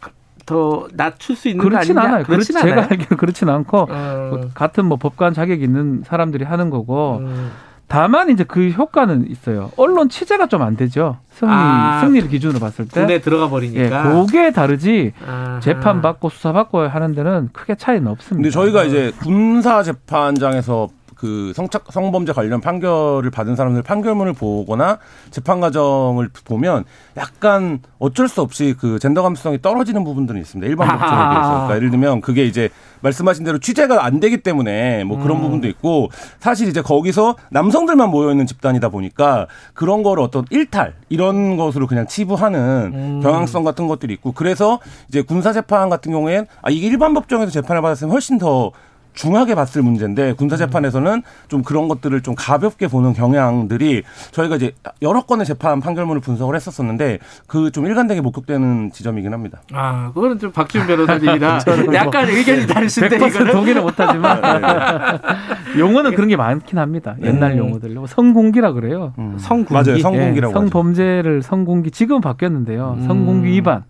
더 낮출 수 있는 그렇진 거 아니냐? 않아요. 그렇진 않아요. 제가 알기로 그렇진 않고 어. 같은 뭐 법관 자격 있는 사람들이 하는 거고 음. 다만 이제 그 효과는 있어요. 언론 취재가 좀 안 되죠. 승리 아, 승리를 기준으로 봤을 때 군에 들어가 버리니까 예, 그게 다르지 아하. 재판 받고 수사 받고 하는 데는 크게 차이는 없습니다. 근데 저희가 이제 군사 재판장에서 그 성착 성범죄 관련 판결을 받은 사람들 판결문을 보거나 재판 과정을 보면 약간 어쩔 수 없이 그 젠더 감수성이 떨어지는 부분들이 있습니다. 일반 법정에 비해서. 그러니까 예를 들면 그게 이제 말씀하신 대로 취재가 안 되기 때문에 뭐 그런 음. 부분도 있고 사실 이제 거기서 남성들만 모여 있는 집단이다 보니까 그런 거를 어떤 일탈 이런 것으로 그냥 치부하는 음. 경향성 같은 것들이 있고 그래서 이제 군사 재판 같은 경우엔 아 이게 일반 법정에서 재판을 받았으면 훨씬 더 중하게 봤을 문제인데 군사 재판에서는 좀 그런 것들을 좀 가볍게 보는 경향들이 저희가 이제 여러 건의 재판 판결문을 분석을 했었었는데 그 좀 일관되게 목격되는 지점이긴 합니다. 아, 그거는 좀 박지훈 변호사님이랑 뭐 약간 뭐 의견이 다르신데 이거는 동의는 못하지만 네, 네. 용어는 그런 게 많긴 합니다. 옛날 음. 용어들 뭐 성공기라 그래요. 음. 성공기 맞아요, 성공기라고 예, 성범죄를 성공기 지금 바뀌었는데요. 음. 성공기 위반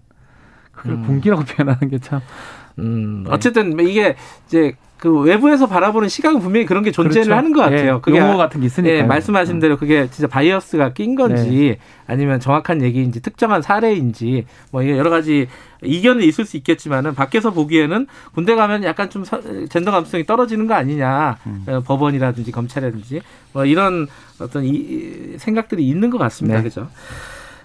그걸 음. 공기라고 표현하는 게 참. 음, 어쨌든 이게 이제 그 외부에서 바라보는 시각은 분명히 그런 게 존재를 그렇죠. 하는 것 같아요. 예, 그게 용어 같은 게 있으니까. 예, 말씀하신 음. 대로 그게 진짜 바이어스가 낀 건지 네. 아니면 정확한 얘기인지 특정한 사례인지 뭐 여러 가지 이견은 있을 수 있겠지만은 밖에서 보기에는 군대 가면 약간 좀 젠더 감수성이 떨어지는 거 아니냐 음. 어, 법원이라든지 검찰이라든지 뭐 이런 어떤 이 생각들이 있는 것 같습니다. 네. 그죠?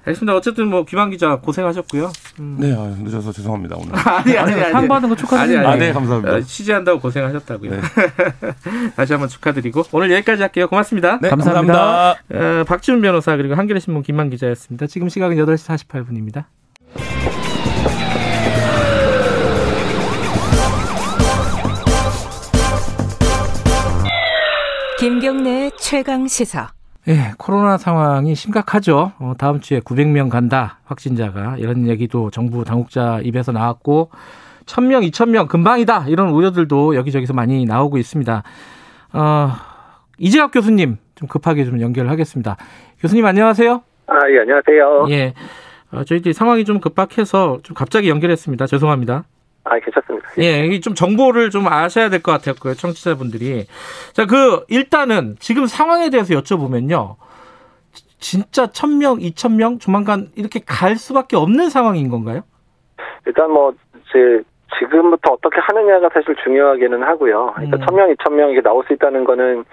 알겠습니다. 어쨌든 뭐 김한 기자 고생하셨고요. 음. 네, 아, 늦어서 죄송합니다 오늘. 아니 아니 아니. 상 받은 거 축하드립니다. 아, 네, 감사합니다. 어, 취재한다고 고생하셨다고요. 네. 다시 한번 축하드리고 오늘 여기까지 할게요. 고맙습니다. 네, 감사합니다. 감사합니다. 어, 박지훈 변호사 그리고 한겨레 신문 김만 기자였습니다. 지금 시각은 8시 48분입니다. 김경래 최강 시사. 예, 코로나 상황이 심각하죠. 어, 다음 주에 900명 간다 확진자가 이런 얘기도 정부 당국자 입에서 나왔고 1000명, 2000명 금방이다 이런 우려들도 여기저기서 많이 나오고 있습니다. 어, 이재학 교수님 좀 급하게 좀 연결하겠습니다. 교수님 안녕하세요. 아, 예, 안녕하세요. 예. 어, 저희들이 상황이 좀 급박해서 좀 갑자기 연결했습니다. 죄송합니다. 아, 괜찮습니다. 예, 좀 정보를 좀 아셔야 될 것 같아요. 그 청취자분들이. 자, 그, 일단은 지금 상황에 대해서 여쭤보면요. 진짜 천명 이천 명 조만간 이렇게 갈 수밖에 없는 상황인 건가요? 일단 뭐, 제, 지금부터 어떻게 하느냐가 사실 중요하기는 하고요. 그러니까 음. 천명 이천 명 이게 나올 수 있다는 거는 이제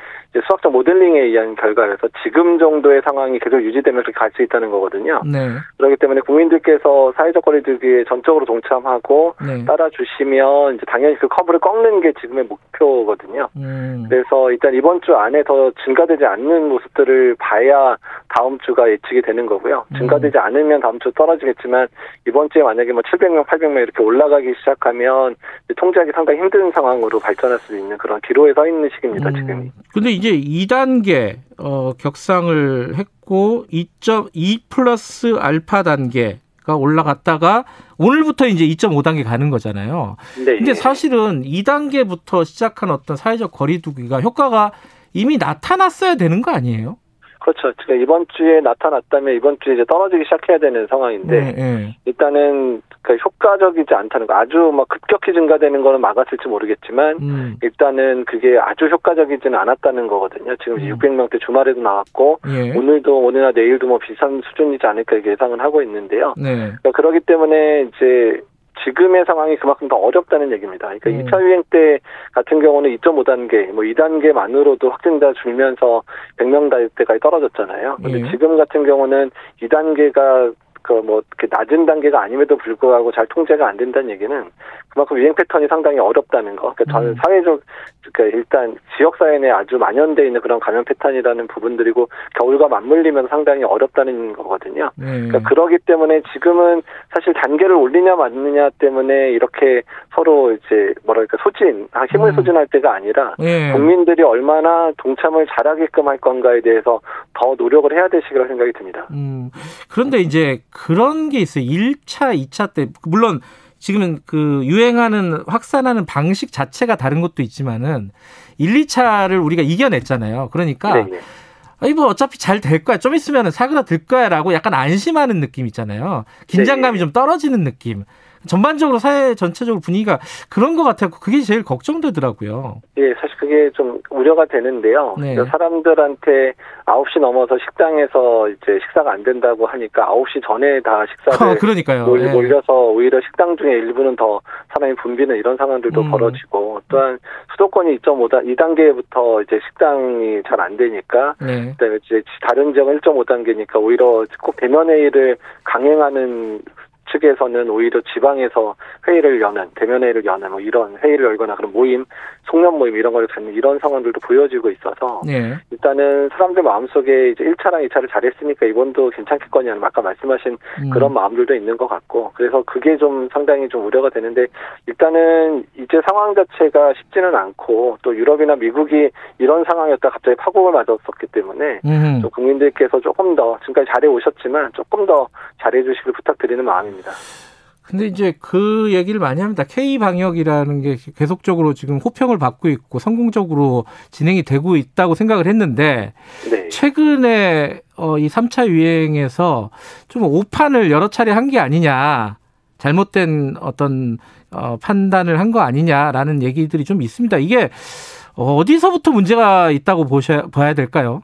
수학적 모델링에 의한 결과라서 지금 정도의 상황이 계속 유지되면서 갈 수 있다는 거거든요. 네. 그렇기 때문에 국민들께서 사회적 거리두기에 전적으로 동참하고 네. 따라주시면 이제 당연히 그 커브를 꺾는 게 지금의 목표거든요. 음. 그래서 일단 이번 주 안에 더 증가되지 않는 모습들을 봐야 다음 주가 예측이 되는 거고요. 음. 증가되지 않으면 다음 주 떨어지겠지만 이번 주에 만약에 뭐 700명, 800명 이렇게 올라가기 시작하면 통제하기 상당히 힘든 상황으로 발전할 수 있는 그런 기로에 서 있는 시기입니다, 음. 지금. 근데 이제 2단계 어, 격상을 했고 2.2 플러스 알파 단계가 올라갔다가 오늘부터 이제 2.5단계 가는 거잖아요. 네. 근데 사실은 2단계부터 시작한 어떤 사회적 거리두기가 효과가 이미 나타났어야 되는 거 아니에요? 그렇죠. 그러니까 이번 주에 나타났다면 이번 주에 이제 떨어지기 시작해야 되는 상황인데 네, 네. 일단은 그 효과적이지 않다는 거 아주 막 급격히 증가되는 거는 막았을지 모르겠지만 음. 일단은 그게 아주 효과적이지는 않았다는 거거든요. 지금 음. 600명대 주말에도 나왔고 예. 오늘도 오늘이나 내일도 뭐 비슷한 수준이지 않을까 예상은 하고 있는데요. 네. 그러니까 그러기 때문에 이제 지금의 상황이 그만큼 더 어렵다는 얘기입니다. 그러니까 음. 2차 유행 때 같은 경우는 2.5단계, 뭐 2단계만으로도 확진자 줄면서 100명 대까지 떨어졌잖아요. 근데 예. 지금 같은 경우는 2단계가 그뭐 낮은 단계가 아님에도 불구하고 잘 통제가 안 된다는 얘기는 그만큼 유행 패턴이 상당히 어렵다는 거. 그러니까 저는 음. 사회적 그러니까 일단 지역 사회 내 아주 만연돼 있는 그런 감염 패턴이라는 부분들이고 겨울과 맞물리면 상당히 어렵다는 거거든요. 네. 그러니까 그러기 때문에 지금은 사실 단계를 올리냐 맞느냐 때문에 이렇게 서로 이제 뭐랄까 소진 힘을 음. 소진할 때가 아니라 네. 국민들이 얼마나 동참을 잘하게끔 할 건가에 대해서 더 노력을 해야 될 시기라고 생각이 듭니다. 음. 그런데 이제 그런 게 있어요. 1차, 2차 때 물론 지금은 그 유행하는 확산하는 방식 자체가 다른 것도 있지만은 1, 2차를 우리가 이겨냈잖아요. 그러니까 네, 네. 아니 뭐 어차피 잘 될 거야. 좀 있으면 사그라들 거야라고 약간 안심하는 느낌 있잖아요. 긴장감이 네. 좀 떨어지는 느낌. 전반적으로 사회 전체적으로 분위기가 그런 것 같아요. 그게 제일 걱정되더라고요. 예, 사실 그게 좀 우려가 되는데요. 네. 사람들한테 9시 넘어서 식당에서 이제 식사가 안 된다고 하니까 9시 전에 다 식사를 어, 그러니까요. 몰, 네. 몰려서 오히려 식당 중에 일부는 더 사람이 붐비는 이런 상황들도 음. 벌어지고 또한 수도권이 2.5단 2단계부터 이제 식당이 잘 안 되니까 네. 그다음에 이제 다른 지역은 1.5단계니까 오히려 꼭 대면 회의를 강행하는 측에서는 오히려 지방에서 회의를 여는 대면 회의를 여는 뭐 이런 회의를 열거나 그런 모임 송년 모임 이런 걸 갖는 이런 상황들도 보여지고 있어서 네. 일단은 사람들 마음속에 이제 1차랑 2차를 잘했으니까 이번도 괜찮겠거냐는 아까 말씀하신 음. 그런 마음들도 있는 것 같고 그래서 그게 좀 상당히 좀 우려가 되는데 일단은 이제 상황 자체가 쉽지는 않고 또 유럽이나 미국이 이런 상황이었다 갑자기 파국을 맞았었기 때문에 음. 또 국민들께서 조금 더 지금까지 잘해 오셨지만 조금 더 잘해 주시길 부탁드리는 마음입니다. 근데 이제 그 얘기를 많이 합니다. K 방역이라는 게 계속적으로 지금 호평을 받고 있고 성공적으로 진행이 되고 있다고 생각을 했는데 네. 최근에 어, 이 3차 유행에서 좀 오판을 여러 차례 한 게 아니냐. 잘못된 어떤 어, 판단을 한 거 아니냐라는 얘기들이 좀 있습니다. 이게 어디서부터 문제가 있다고 보셔야 봐야 될까요?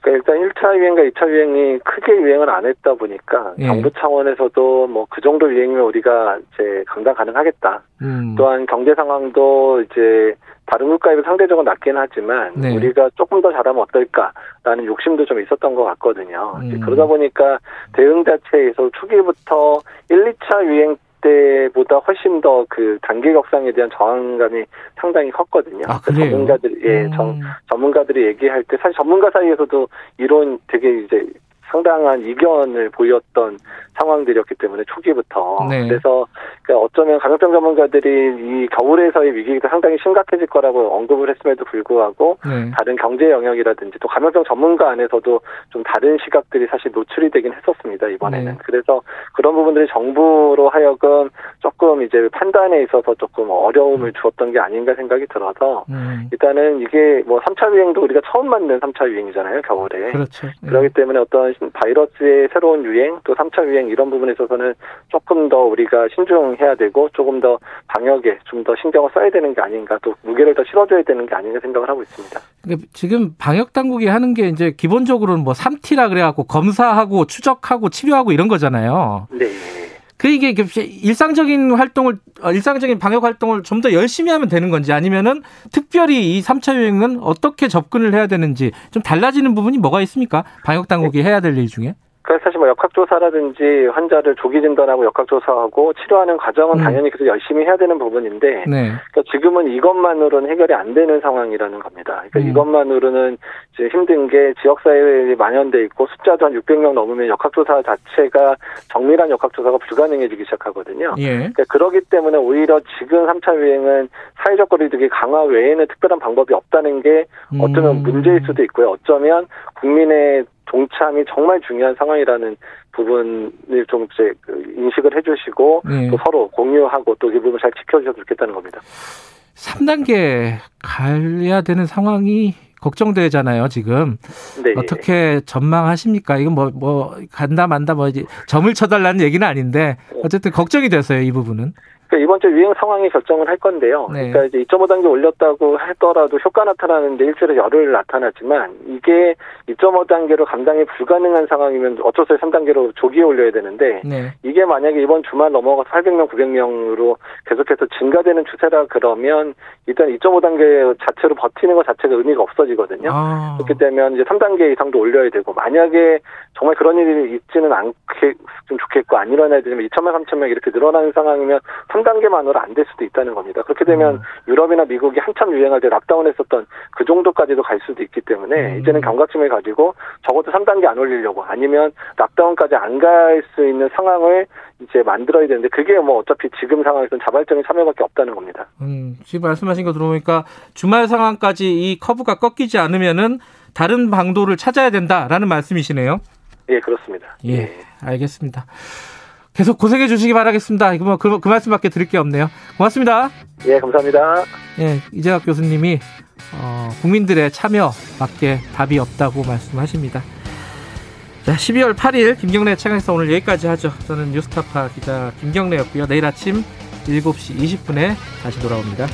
그러니까 일단 1차 유행과 2차 유행이 크게 유행을 안 했다 보니까 예. 정부 차원에서도 뭐 그 정도 유행이면 우리가 이제 감당 가능하겠다. 음. 또한 경제 상황도 이제 다른 국가에 비해 상대적으로 낮긴 하지만 네. 우리가 조금 더 잘하면 어떨까라는 욕심도 좀 있었던 것 같거든요. 음. 그러다 보니까 대응 자체에서 초기부터 1, 2차 유행 때보다 훨씬 더 그 단계 격상에 대한 저항감이 상당히 컸거든요. 아, 전문가들이 예, 음. 전, 전문가들이 얘기할 때 사실 전문가 사이에서도 이론 되게 이제 상당한 이견을 보였던 상황들이었기 때문에 초기부터 네. 그래서 어쩌면 감염병 전문가들이 이 겨울에서의 위기가 상당히 심각해질 거라고 언급을 했음에도 불구하고 네. 다른 경제 영역이라든지 또 감염병 전문가 안에서도 좀 다른 시각들이 사실 노출이 되긴 했었습니다 이번에는 네. 그래서 그런 부분들이 정부로 하여금 조금 이제 판단에 있어서 조금 어려움을 음. 주었던 게 아닌가 생각이 들어서 음. 일단은 이게 뭐 3차 유행도 우리가 처음 맞는 3차 유행이잖아요 겨울에 그렇죠. 그렇기 때문에 어떤 바이러스의 새로운 유행 또 3차 유행 이런 부분에 있어서는 조금 더 우리가 신중 해야 되고 조금 더 방역에 좀 더 신경을 써야 되는 게 아닌가 또 무게를 더 실어줘야 되는 게 아닌가 생각을 하고 있습니다. 지금 방역 당국이 하는 게 이제 기본적으로는 뭐 3T라 그래갖고 검사하고 추적하고 치료하고 이런 거잖아요. 네. 그 이게 일상적인 활동을 어, 일상적인 방역 활동을 좀 더 열심히 하면 되는 건지 아니면은 특별히 이 3차 유행은 어떻게 접근을 해야 되는지 좀 달라지는 부분이 뭐가 있습니까? 방역 당국이 해야 될 일 중에? 그러니까 사실 뭐 역학조사라든지 환자를 조기 진단하고 역학조사하고 치료하는 과정은 음. 당연히 계속 열심히 해야 되는 부분인데 네. 그러니까 지금은 이것만으로는 해결이 안 되는 상황이라는 겁니다. 그러니까 음. 이것만으로는 이제 힘든 게 지역사회에 만연돼 있고 숫자도 한 600명 넘으면 역학조사 자체가 정밀한 역학조사가 불가능해지기 시작하거든요. 예. 그러니까 그러기 때문에 오히려 지금 3차 유행은 사회적 거리두기 강화 외에는 특별한 방법이 없다는 게 어쩌면 음. 문제일 수도 있고요. 어쩌면 국민의 동참이 정말 중요한 상황이라는 부분을 좀 이제 그 인식을 해주시고 네. 또 서로 공유하고 또 이 부분을 잘 지켜주셔도 좋겠다는 겁니다. 3단계 가야 되는 상황이 걱정되잖아요, 지금. 네. 어떻게 전망하십니까? 이건 뭐, 뭐, 간다, 만다, 뭐, 점을 쳐달라는 얘기는 아닌데, 어쨌든 걱정이 됐어요, 이 부분은. 그러니까 이번 주 유행 상황이 결정을 할 건데요. 네. 그러니까 이제 2.5단계 올렸다고 하더라도 효과 나타나는데 일주일에 열흘 나타나지만 이게 2.5단계로 감당이 불가능한 상황이면 어쩔 수 없이 3단계로 조기에 올려야 되는데 네. 이게 만약에 이번 주말 넘어가서 800명, 900명으로 계속해서 증가되는 추세라 그러면 일단 2.5단계 자체로 버티는 것 자체가 의미가 없어지거든요. 아. 그렇기 때문에 이제 3단계 이상도 올려야 되고 만약에 정말 그런 일이 있지는 않게 좀 좋겠고 안 일어나야 되면 2천명, 3천명 이렇게 늘어나는 상황이면 3단계만으로 안 될 수도 있다는 겁니다. 그렇게 되면 음. 유럽이나 미국이 한참 유행할 때 락다운했었던 그 정도까지도 갈 수도 있기 때문에 음. 이제는 경각심을 가지고 적어도 3단계 안 올리려고 아니면 락다운까지 안 갈 수 있는 상황을 이제 만들어야 되는데 그게 뭐 어차피 지금 상황에서는 자발적인 참여밖에 없다는 겁니다. 음, 지금 말씀하신 거 들어보니까 주말 상황까지 이 커브가 꺾이지 않으면은 다른 방도를 찾아야 된다라는 말씀이시네요. 예, 그렇습니다. 예, 예. 알겠습니다. 계속 고생해 주시기 바라겠습니다. 이거 뭐 그, 그 말씀밖에 드릴 게 없네요. 고맙습니다. 예, 감사합니다. 예, 이재학 교수님이 어, 국민들의 참여밖에 답이 없다고 말씀하십니다. 자, 12월 8일 김경래 차강에서 오늘 여기까지 하죠. 저는 뉴스타파 기자 김경래였고요. 내일 아침 7시 20분에 다시 돌아옵니다.